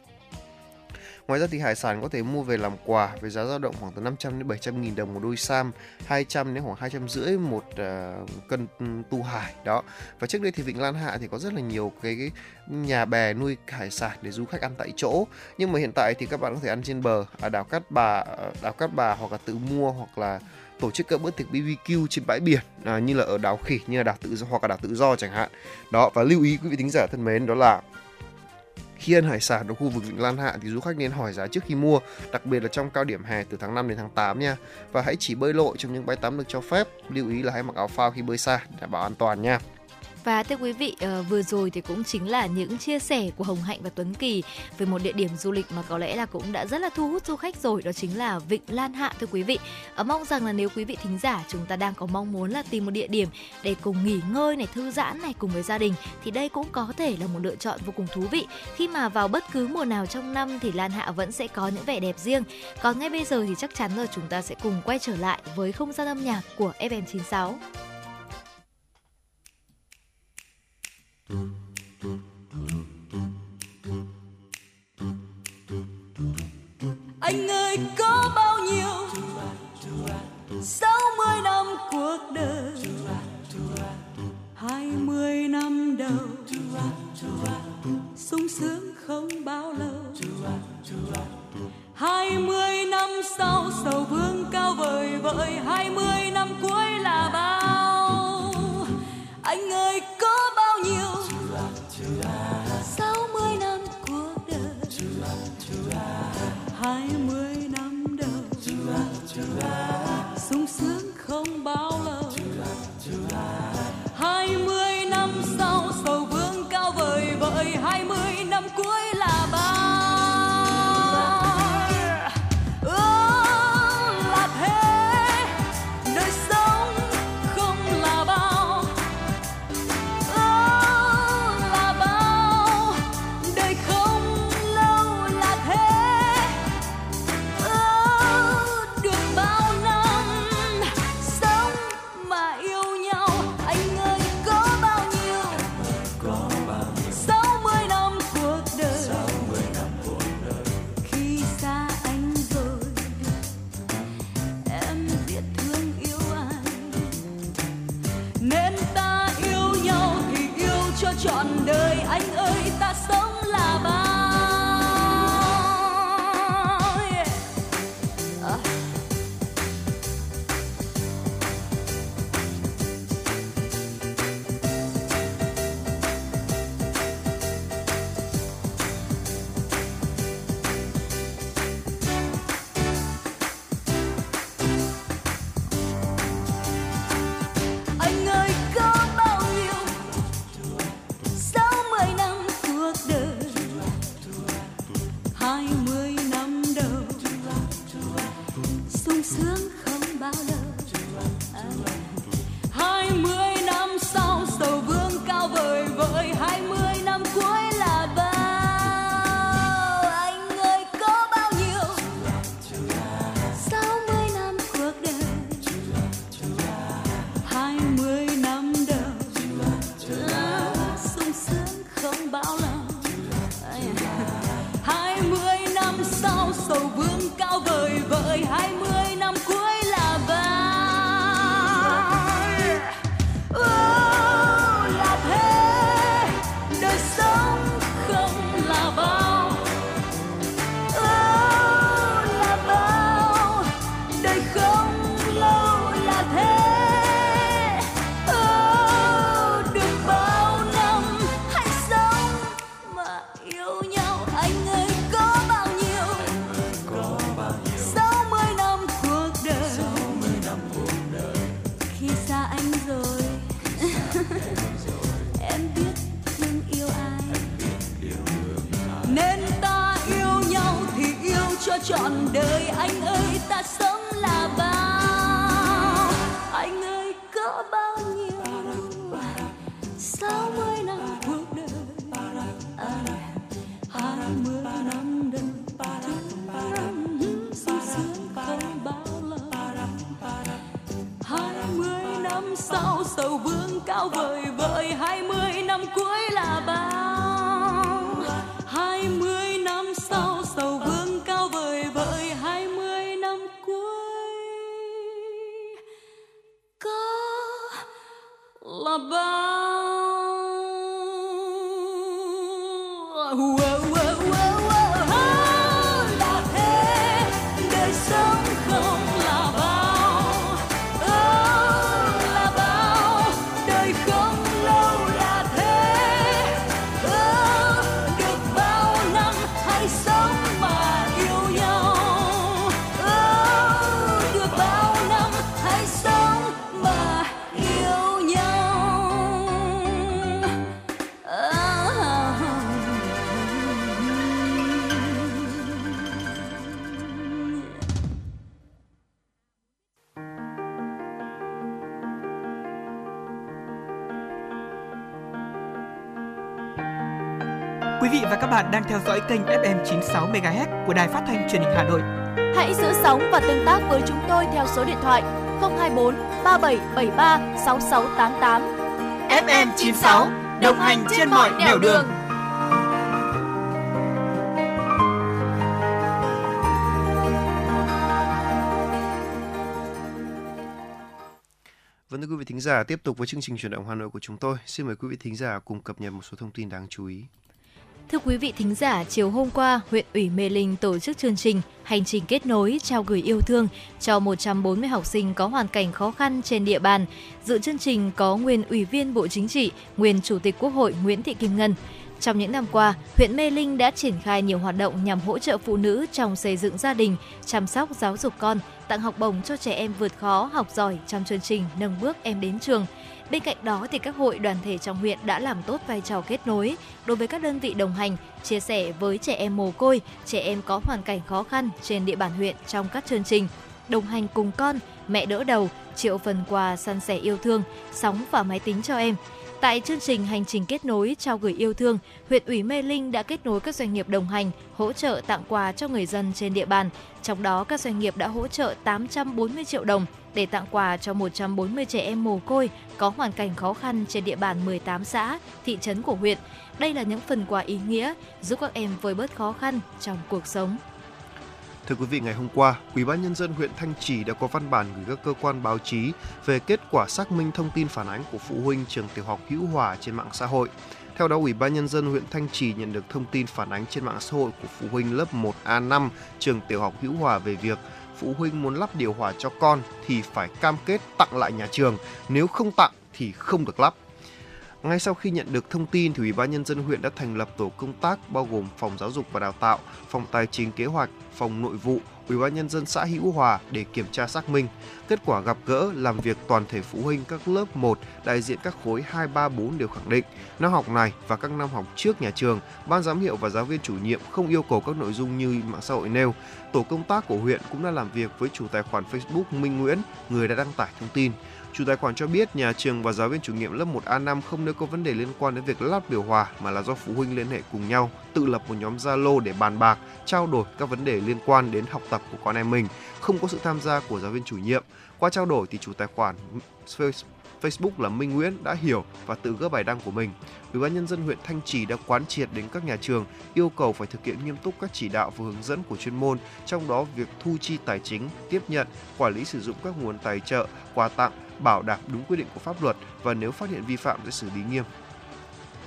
Ngoài ra thì hải sản có thể mua về làm quà với giá dao động khoảng từ 500 đến 700 nghìn đồng một đôi sam, 200 đến khoảng 200 rưỡi một uh, cân tu hải đó. Và trước đây thì Vịnh Lan Hạ thì có rất là nhiều cái, cái nhà bè nuôi hải sản để du khách ăn tại chỗ. Nhưng mà hiện tại thì các bạn có thể ăn trên bờ ở đảo Cát Bà, ờ, đảo Cát Bà hoặc là tự mua hoặc là tổ chức các bữa tiệc BBQ trên bãi biển à, như là ở đảo Khỉ như là đảo tự do hoặc là đảo tự do chẳng hạn. Đó và lưu ý quý vị thính giả thân mến đó là khi ăn hải sản ở khu vực Vịnh Lan Hạ thì du khách nên hỏi giá trước khi mua, đặc biệt là trong cao điểm hè từ tháng 5 đến tháng 8 nha. Và hãy chỉ bơi lội trong những bãi tắm được cho phép. Lưu ý là hãy mặc áo phao khi bơi xa để đảm bảo an toàn nha. Và thưa quý vị, ờ, vừa rồi thì cũng chính là những chia sẻ của Hồng Hạnh và Tuấn Kỳ về một địa điểm du lịch mà có lẽ là cũng đã rất là thu hút du khách rồi, đó chính là Vịnh Lan Hạ thưa quý vị. Ờ, mong rằng là nếu quý vị thính giả chúng ta đang có mong muốn là tìm một địa điểm để cùng nghỉ ngơi này, thư giãn này cùng với gia đình thì đây cũng có thể là một lựa chọn vô cùng thú vị. Khi mà vào bất cứ mùa nào trong năm thì Lan Hạ vẫn sẽ có những vẻ đẹp riêng. Còn ngay bây giờ thì chắc chắn rồi chúng ta sẽ cùng quay trở lại với không gian âm nhạc của FM96. Anh ơi có bạn đang theo dõi kênh FM 96 MHz của đài phát thanh truyền hình Hà Nội. Hãy giữ sóng và tương tác với chúng tôi theo số điện thoại 024 3773 6688. FM 96 đồng hành trên mọi nẻo đường. Vâng thưa quý vị thính giả, tiếp tục với chương trình chuyển động Hà Nội của chúng tôi. Xin mời quý vị thính giả cùng cập nhật một số thông tin đáng chú ý. Thưa quý vị thính giả, chiều hôm qua, huyện ủy Mê Linh tổ chức chương trình Hành trình kết nối trao gửi yêu thương cho 140 học sinh có hoàn cảnh khó khăn trên địa bàn. Dự chương trình có nguyên Ủy viên Bộ Chính trị, nguyên Chủ tịch Quốc hội Nguyễn Thị Kim Ngân. Trong những năm qua, huyện Mê Linh đã triển khai nhiều hoạt động nhằm hỗ trợ phụ nữ trong xây dựng gia đình, chăm sóc giáo dục con, tặng học bổng cho trẻ em vượt khó, học giỏi trong chương trình Nâng bước em đến trường. Bên cạnh đó thì các hội đoàn thể trong huyện đã làm tốt vai trò kết nối đối với các đơn vị đồng hành, chia sẻ với trẻ em mồ côi, trẻ em có hoàn cảnh khó khăn trên địa bàn huyện trong các chương trình đồng hành cùng con, mẹ đỡ đầu, triệu phần quà săn sẻ yêu thương, sóng và máy tính cho em. Tại chương trình Hành trình kết nối trao gửi yêu thương, huyện ủy Mê Linh đã kết nối các doanh nghiệp đồng hành, hỗ trợ tặng quà cho người dân trên địa bàn. Trong đó, các doanh nghiệp đã hỗ trợ 840 triệu đồng để tặng quà cho 140 trẻ em mồ côi có hoàn cảnh khó khăn trên địa bàn 18 xã, thị trấn của huyện. Đây là những phần quà ý nghĩa giúp các em vơi bớt khó khăn trong cuộc sống. Thưa quý vị, ngày hôm qua, Ủy ban nhân dân huyện Thanh Trì đã có văn bản gửi các cơ quan báo chí về kết quả xác minh thông tin phản ánh của phụ huynh trường tiểu học Hữu Hòa trên mạng xã hội. Theo đó, Ủy ban nhân dân huyện Thanh Trì nhận được thông tin phản ánh trên mạng xã hội của phụ huynh lớp 1A5 trường tiểu học Hữu Hòa về việc phụ huynh muốn lắp điều hòa cho con thì phải cam kết tặng lại nhà trường, nếu không tặng thì không được lắp. Ngay sau khi nhận được thông tin thì Ủy ban nhân dân huyện đã thành lập tổ công tác bao gồm phòng giáo dục và đào tạo, phòng tài chính kế hoạch, phòng nội vụ, Ủy ban nhân dân xã Hữu Hòa để kiểm tra xác minh. Kết quả gặp gỡ làm việc toàn thể phụ huynh các lớp 1 đại diện các khối 2, 3, 4 đều khẳng định năm học này và các năm học trước nhà trường, ban giám hiệu và giáo viên chủ nhiệm không yêu cầu các nội dung như mạng xã hội nêu. Tổ công tác của huyện cũng đã làm việc với chủ tài khoản Facebook Minh Nguyễn, người đã đăng tải thông tin. Chủ tài khoản cho biết nhà trường và giáo viên chủ nhiệm lớp 1A5 không nêu có vấn đề liên quan đến việc lắp điều hòa mà là do phụ huynh liên hệ cùng nhau, tự lập một nhóm Zalo để bàn bạc, trao đổi các vấn đề liên quan đến học tập của con em mình, không có sự tham gia của giáo viên chủ nhiệm. Qua trao đổi thì chủ tài khoản Facebook là Minh Nguyễn đã hiểu và tự gỡ bài đăng của mình. Ủy ban nhân dân huyện Thanh Trì đã quán triệt đến các nhà trường yêu cầu phải thực hiện nghiêm túc các chỉ đạo và hướng dẫn của chuyên môn, trong đó việc thu chi tài chính, tiếp nhận, quản lý sử dụng các nguồn tài trợ, quà tặng, bảo đảm đúng quy định của pháp luật và nếu phát hiện vi phạm sẽ xử lý nghiêm.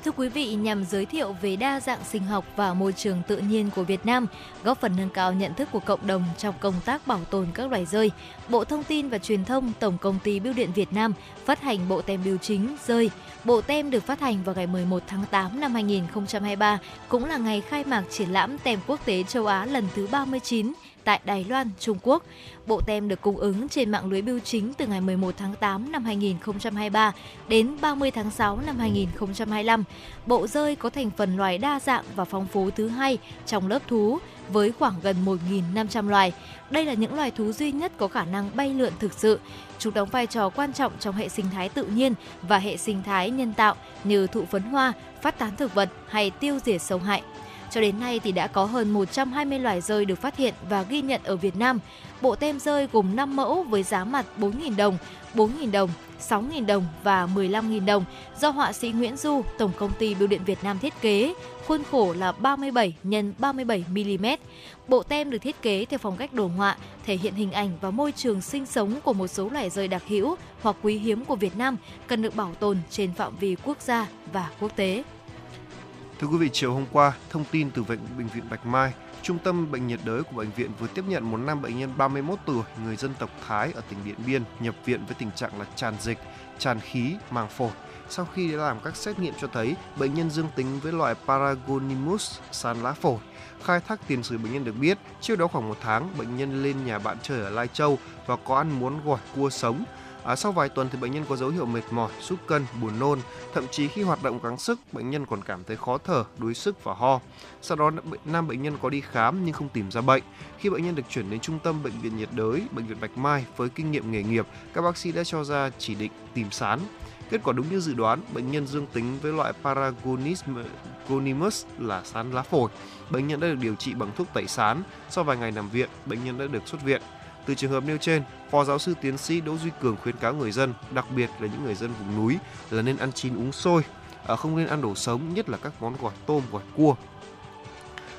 Thưa quý vị, nhằm giới thiệu về đa dạng sinh học và môi trường tự nhiên của Việt Nam, góp phần nâng cao nhận thức của cộng đồng trong công tác bảo tồn các loài rơi, Bộ Thông tin và Truyền thông Tổng công ty Bưu điện Việt Nam phát hành bộ tem biểu chính rơi. Bộ tem được phát hành vào ngày 11 tháng 8 năm 2023, cũng là ngày khai mạc triển lãm tem quốc tế châu Á lần thứ 39 tại Đài Loan, Trung Quốc. Bộ tem được cung ứng trên mạng lưới bưu chính từ ngày 11 tháng 8 năm 2023 đến 30 tháng 6 năm 2025. Bộ rơi có thành phần loài đa dạng và phong phú thứ hai trong lớp thú với khoảng gần 1.500 loài. Đây là những loài thú duy nhất có khả năng bay lượn thực sự. Chúng đóng vai trò quan trọng trong hệ sinh thái tự nhiên và hệ sinh thái nhân tạo như thụ phấn hoa, phát tán thực vật hay tiêu diệt sâu hại. Cho đến nay thì đã có hơn 120 loài rơi được phát hiện và ghi nhận ở Việt Nam. Bộ tem rơi gồm 5 mẫu với giá mặt 4.000 đồng, 4.000 đồng, 6.000 đồng và 15.000 đồng do họa sĩ Nguyễn Du, Tổng công ty Bưu điện Việt Nam thiết kế. Khuôn khổ là 37 x 37 mm. Bộ tem được thiết kế theo phong cách đồ họa, thể hiện hình ảnh và môi trường sinh sống của một số loài rơi đặc hữu hoặc quý hiếm của Việt Nam cần được bảo tồn trên phạm vi quốc gia và quốc tế. Thưa quý vị, chiều hôm qua, thông tin từ bệnh viện Bạch Mai, Trung tâm bệnh nhiệt đới của bệnh viện vừa tiếp nhận một nam bệnh nhân 31 tuổi, người dân tộc Thái ở tỉnh Điện Biên nhập viện với tình trạng là tràn dịch, tràn khí, màng phổi. Sau khi đã làm các xét nghiệm cho thấy bệnh nhân dương tính với loại Paragonimus sán lá phổi. Khai thác tiền sử bệnh nhân được biết, trước đó khoảng một tháng, bệnh nhân lên nhà bạn chơi ở Lai Châu và có ăn muốn gỏi cua sống. À, sau vài tuần thì bệnh nhân có dấu hiệu mệt mỏi, sút cân, buồn nôn, thậm chí khi hoạt động gắng sức, bệnh nhân còn cảm thấy khó thở, đuối sức và ho. Sau đó nam bệnh nhân có đi khám nhưng không tìm ra bệnh. Khi bệnh nhân được chuyển đến trung tâm bệnh viện nhiệt đới, bệnh viện Bạch Mai với kinh nghiệm nghề nghiệp, các bác sĩ đã cho ra chỉ định tìm sán. Kết quả đúng như dự đoán, bệnh nhân dương tính với loại Paragonimus là sán lá phổi. Bệnh nhân đã được điều trị bằng thuốc tẩy sán. Sau vài ngày nằm viện, bệnh nhân đã được xuất viện. Từ trường hợp nêu trên, Phó giáo sư tiến sĩ Đỗ Duy Cường khuyến cáo người dân, đặc biệt là những người dân vùng núi là nên ăn chín uống sôi, à, không nên ăn đồ sống, nhất là các món gỏi tôm, gỏi cua.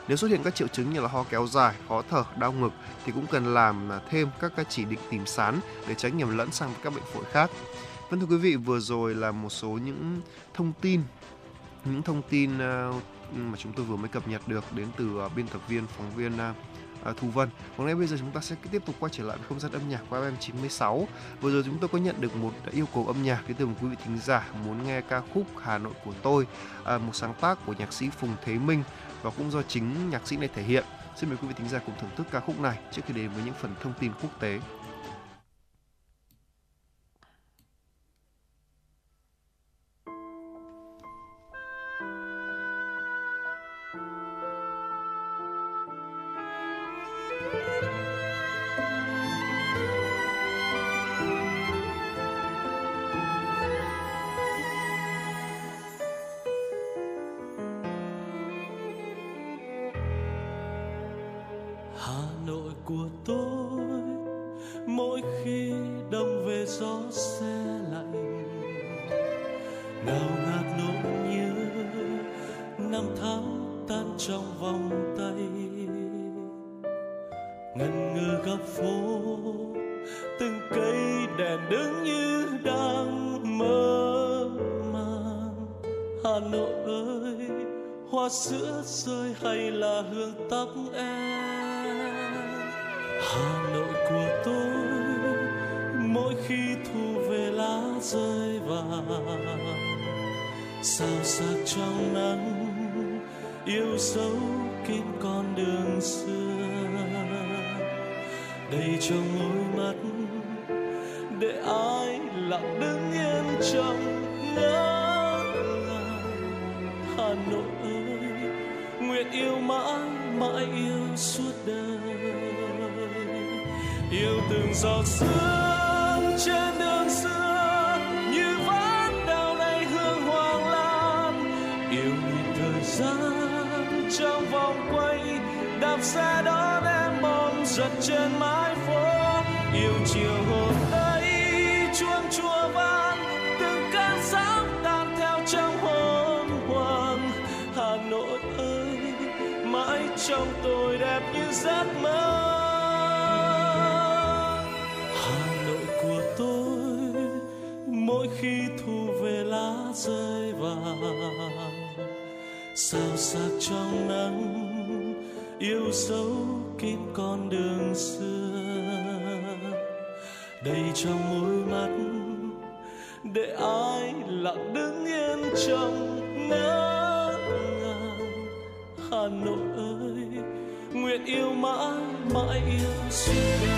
Nếu xuất hiện các triệu chứng như là ho kéo dài, khó thở, đau ngực thì cũng cần làm à, thêm các cái chỉ định tìm sán để tránh nhầm lẫn sang các bệnh phổi khác. Vâng thưa quý vị, vừa rồi là một số những thông tin những thông tin à, mà chúng tôi vừa mới cập nhật được đến từ biên tập viên phóng viên À, Thù Thu Vân. Còn ngay bây giờ chúng ta sẽ tiếp tục quay trở lại với không gian âm nhạc của FM 96. Vừa rồi chúng tôi có nhận được một yêu cầu âm nhạc đến từ một quý vị thính giả muốn nghe ca khúc Hà Nội của tôi, à, một sáng tác của nhạc sĩ Phùng Thế Minh và cũng do chính nhạc sĩ này thể hiện. Xin mời quý vị thính giả cùng thưởng thức ca khúc này trước khi đến với những phần thông tin quốc tế. trong vòng tay. Ngần ngừ gặp phố, từng cây đèn đứng như đang mơ màng. Hà nội ơi, hoa sữa rơi hay là hương tóc em? Hà nội của tôi, mỗi khi thu về lá rơi vàng. Sao sắc trong nắng yêu dấu kín con đường xưa. Đầy trong đôi mắt, để ai lặng đứng yên trong ngỡ ngàng. Hà nội ơi nguyện yêu mãi mãi yêu suốt đời. Yêu từng giọt sương sẽ xe đón em bom giật trên mái phố. Yêu chiều hôm ấy, chuông chùa vang, từng cơn sóng tan theo trong hôm hoàng. Hà nội ơi, mãi trong tôi đẹp như giấc mơ. Hà nội của tôi, mỗi khi thu về lá rơi vàng sao sắc trong nắng yêu dấu kín con đường xưa. Đầy trong môi mắt, để ai lặng đứng yên trong ngỡ ngàng hà nội ơi, nguyện yêu mãi mãi yêu suốt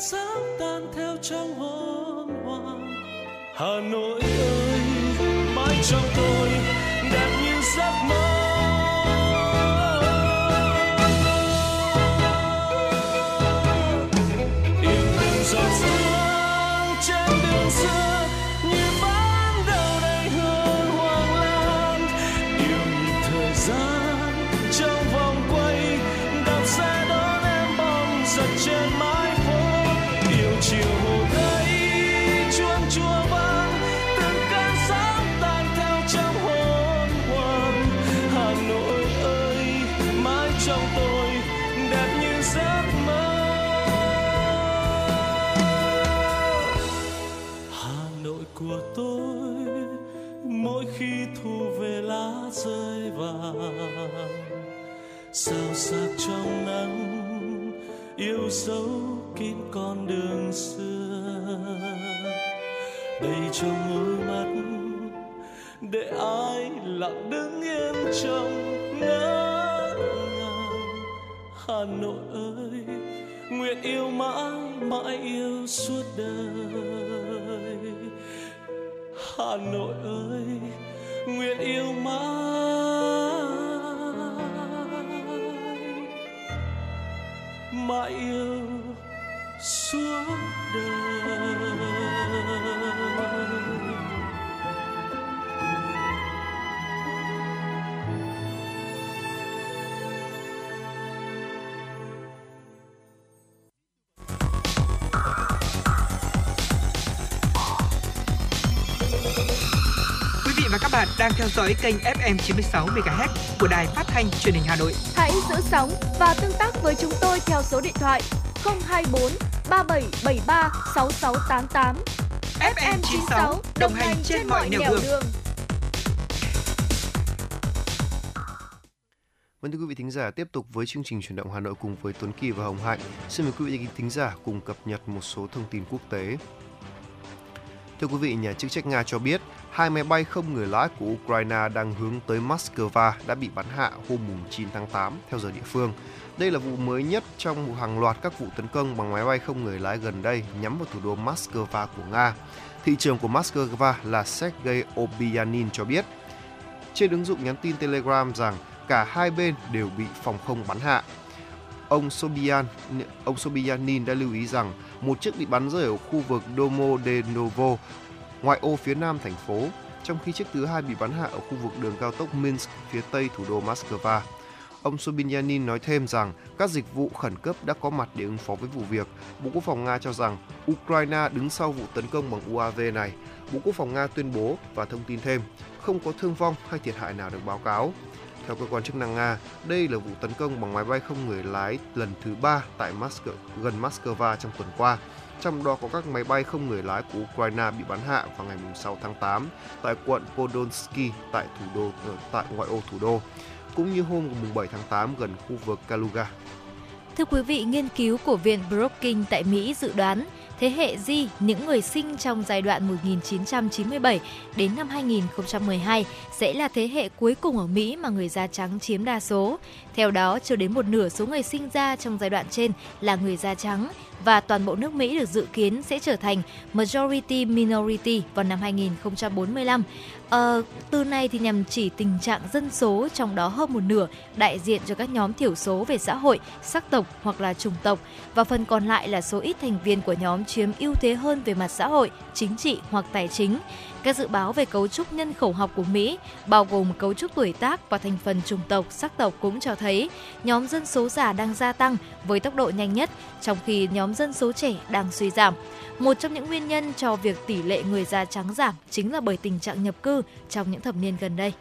sắp tan theo trong hôn hoàng hà nội ơi mãi trong tôi sao sắc trong nắng, yêu dấu kín con đường xưa. Đầy trong đôi mắt, để ai lặng đứng yên trong ngỡ ngàng Hà Nội ơi, nguyện yêu mãi mãi yêu suốt đời. Hà nội ơi, nguyện yêu mãi. Mãi yêu suốt đời. Bạn đang theo dõi kênh FM 96 MHz của đài phát thanh truyền hình Hà Nội. Hãy giữ sóng và tương tác với chúng tôi theo số điện thoại 024 3773 6688. FM 96 đồng hành trên mọi nẻo đường. Vâng thưa quý vị thính giả, tiếp tục với chương trình chuyển động Hà Nội cùng với Tuấn Kỳ và Hồng Hạnh. Xin mời quý vị thính giả cùng cập nhật một số thông tin quốc tế. Thưa quý vị, nhà chức trách Nga cho biết hai máy bay không người lái của Ukraine đang hướng tới Moscow đã bị bắn hạ hôm 9 tháng 8 theo giờ địa phương. Đây là vụ mới nhất trong một hàng loạt các vụ tấn công bằng máy bay không người lái gần đây nhắm vào thủ đô Moscow của Nga. Thị trường của Moscow là Sergei Obyanin cho biết trên ứng dụng nhắn tin Telegram rằng cả hai bên đều bị phòng không bắn hạ. Ông Sobyan, ông Sobyanin đã lưu ý rằng một chiếc bị bắn rơi ở khu vực Domodedovo, ngoại ô phía nam thành phố, trong khi chiếc thứ hai bị bắn hạ ở khu vực đường cao tốc Minsk phía tây thủ đô Moscow. Ông Sobyanin nói thêm rằng các dịch vụ khẩn cấp đã có mặt để ứng phó với vụ việc. Bộ Quốc phòng Nga cho rằng Ukraine đứng sau vụ tấn công bằng UAV này. Bộ Quốc phòng Nga tuyên bố và thông tin thêm không có thương vong hay thiệt hại nào được báo cáo. Theo cơ quan chức năng Nga, đây là vụ tấn công bằng máy bay không người lái lần thứ ba tại Moscow, gần Moscow trong tuần qua. Trong đó có các máy bay không người lái của Ukraine bị bắn hạ vào ngày 6 tháng 8 tại quận Podolsky tại thủ đô ờ, tại ngoại ô thủ đô, cũng như hôm 7 tháng 8 gần khu vực Kaluga. Thưa quý vị, nghiên cứu của Viện Brookings tại Mỹ dự đoán thế hệ Di, những người sinh trong giai đoạn 1997 đến năm 2012 sẽ là thế hệ cuối cùng ở Mỹ mà người da trắng chiếm đa số. Theo đó, chưa đến một nửa số người sinh ra trong giai đoạn trên là người da trắng và toàn bộ nước Mỹ được dự kiến sẽ trở thành majority minority vào năm 2045. Ờ, từ này thì nhằm chỉ tình trạng dân số trong đó hơn một nửa đại diện cho các nhóm thiểu số về xã hội, sắc tộc hoặc là chủng tộc và phần còn lại là số ít thành viên của nhóm chiếm ưu thế hơn về mặt xã hội, chính trị hoặc tài chính. Các dự báo về cấu trúc nhân khẩu học của Mỹ, bao gồm cấu trúc tuổi tác và thành phần chủng tộc, sắc tộc cũng cho thấy nhóm dân số già đang gia tăng với tốc độ nhanh nhất, trong khi nhóm dân số trẻ đang suy giảm. Một trong những nguyên nhân cho việc tỷ lệ người da trắng giảm chính là bởi tình trạng nhập cư trong những thập niên gần đây.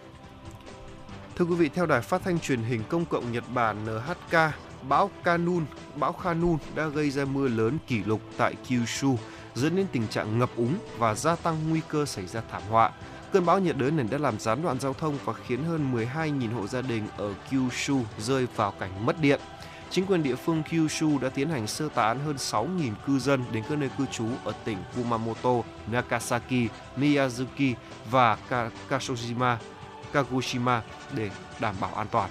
Thưa quý vị, theo đài phát thanh truyền hình công cộng Nhật Bản NHK, bão Kanun, bão Khanun đã gây ra mưa lớn kỷ lục tại Kyushu, dẫn đến tình trạng ngập úng và gia tăng nguy cơ xảy ra thảm họa. Cơn bão nhiệt đới này đã làm gián đoạn giao thông và khiến hơn 12.000 hộ gia đình ở Kyushu rơi vào cảnh mất điện. Chính quyền địa phương Kyushu đã tiến hành sơ tán hơn 6.000 cư dân đến các nơi cư trú ở tỉnh Kumamoto, Nagasaki, Miyazaki và Kagoshima, Kagoshima để đảm bảo an toàn.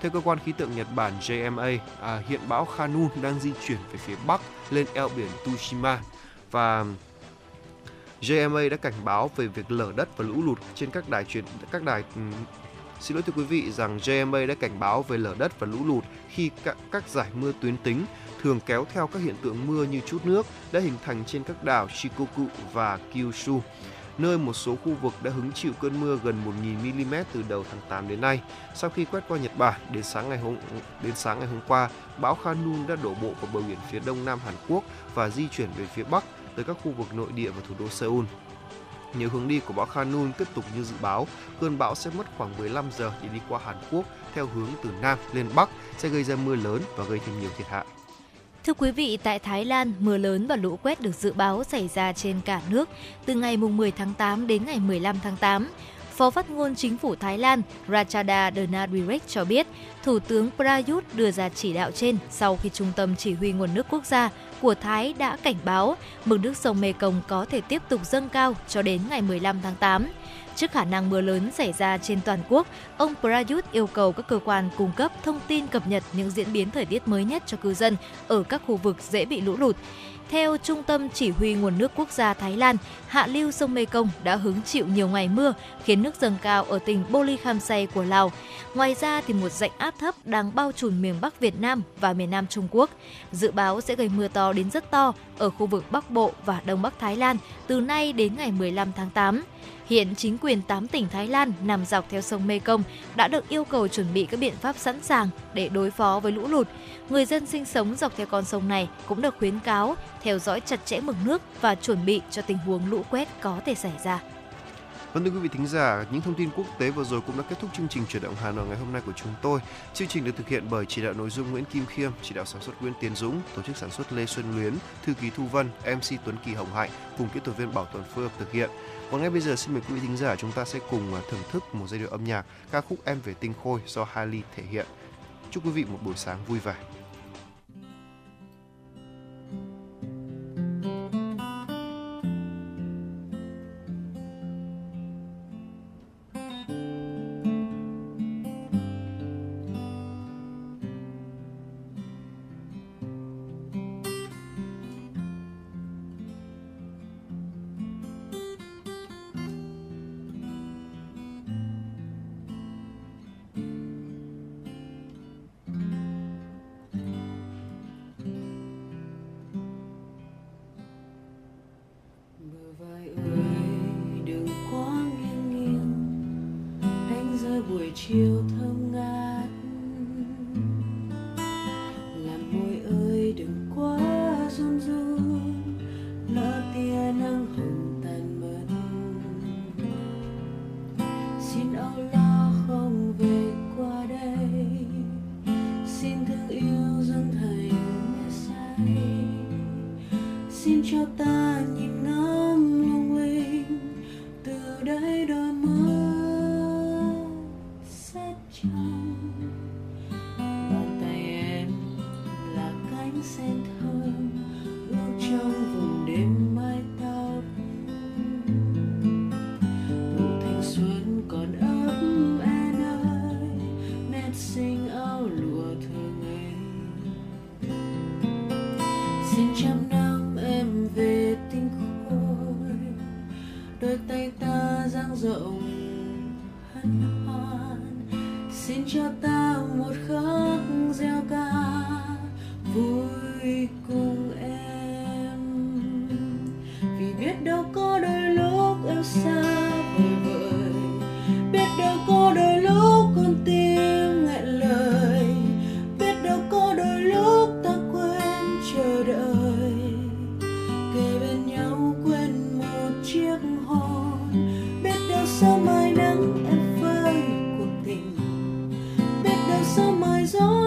Theo cơ quan khí tượng Nhật Bản JMA, à, hiện bão Khanun đang di chuyển về phía bắc lên eo biển Tsushima và JMA đã cảnh báo về việc lở đất và lũ lụt trên các đài truyền các đài ừ, Xin lỗi thưa quý vị rằng JMA đã cảnh báo về lở đất và lũ lụt khi các, các giải mưa tuyến tính thường kéo theo các hiện tượng mưa như chút nước đã hình thành trên các đảo Shikoku và Kyushu, nơi một số khu vực đã hứng chịu cơn mưa gần 1.000 mm từ đầu tháng 8 đến nay. Sau khi quét qua Nhật Bản, đến sáng ngày hôm đến sáng ngày hôm qua, bão Khanun đã đổ bộ vào bờ biển phía đông nam Hàn Quốc và di chuyển về phía bắc tới các khu vực nội địa và thủ đô Seoul. Nếu hướng đi của bão Khanun tiếp tục như dự báo, cơn bão sẽ mất khoảng 15 giờ để đi qua Hàn Quốc theo hướng từ Nam lên Bắc sẽ gây ra mưa lớn và gây thêm nhiều thiệt hại. Thưa quý vị, tại Thái Lan, mưa lớn và lũ quét được dự báo xảy ra trên cả nước từ ngày 10 tháng 8 đến ngày 15 tháng 8. Phó phát ngôn chính phủ Thái Lan Rachada Danadirek cho biết, Thủ tướng Prayut đưa ra chỉ đạo trên sau khi Trung tâm Chỉ huy Nguồn nước Quốc gia của Thái đã cảnh báo mực nước sông Mekong có thể tiếp tục dâng cao cho đến ngày 15 tháng 8. Trước khả năng mưa lớn xảy ra trên toàn quốc, ông Prayut yêu cầu các cơ quan cung cấp thông tin cập nhật những diễn biến thời tiết mới nhất cho cư dân ở các khu vực dễ bị lũ lụt. Theo Trung tâm Chỉ huy Nguồn nước Quốc gia Thái Lan, hạ lưu sông Mekong đã hứng chịu nhiều ngày mưa, khiến nước dâng cao ở tỉnh Boli Kham Say của Lào. Ngoài ra, thì một dạnh áp thấp đang bao trùm miền Bắc Việt Nam và miền Nam Trung Quốc. Dự báo sẽ gây mưa to đến rất to ở khu vực Bắc Bộ và Đông Bắc Thái Lan từ nay đến ngày 15 tháng 8. Hiện chính quyền 8 tỉnh Thái Lan nằm dọc theo sông Mekong đã được yêu cầu chuẩn bị các biện pháp sẵn sàng để đối phó với lũ lụt. Người dân sinh sống dọc theo con sông này cũng được khuyến cáo theo dõi chặt chẽ mực nước và chuẩn bị cho tình huống lũ quét có thể xảy ra. Vâng thưa quý vị thính giả, những thông tin quốc tế vừa rồi cũng đã kết thúc chương trình chuyển động Hà Nội ngày hôm nay của chúng tôi. Chương trình được thực hiện bởi chỉ đạo nội dung Nguyễn Kim Khiêm, chỉ đạo sản xuất Nguyễn Tiến Dũng, tổ chức sản xuất Lê Xuân Luyến, thư ký Thu Vân, MC Tuấn Kỳ Hồng Hạnh cùng kỹ thuật viên Bảo Tuấn phối hợp thực hiện. Còn ngay bây giờ xin mời quý vị thính giả chúng ta sẽ cùng à, thưởng thức một giai điệu âm nhạc ca khúc Em về tinh khôi do Hailey thể hiện. Chúc quý vị một buổi sáng vui vẻ. Biết sớm mai gió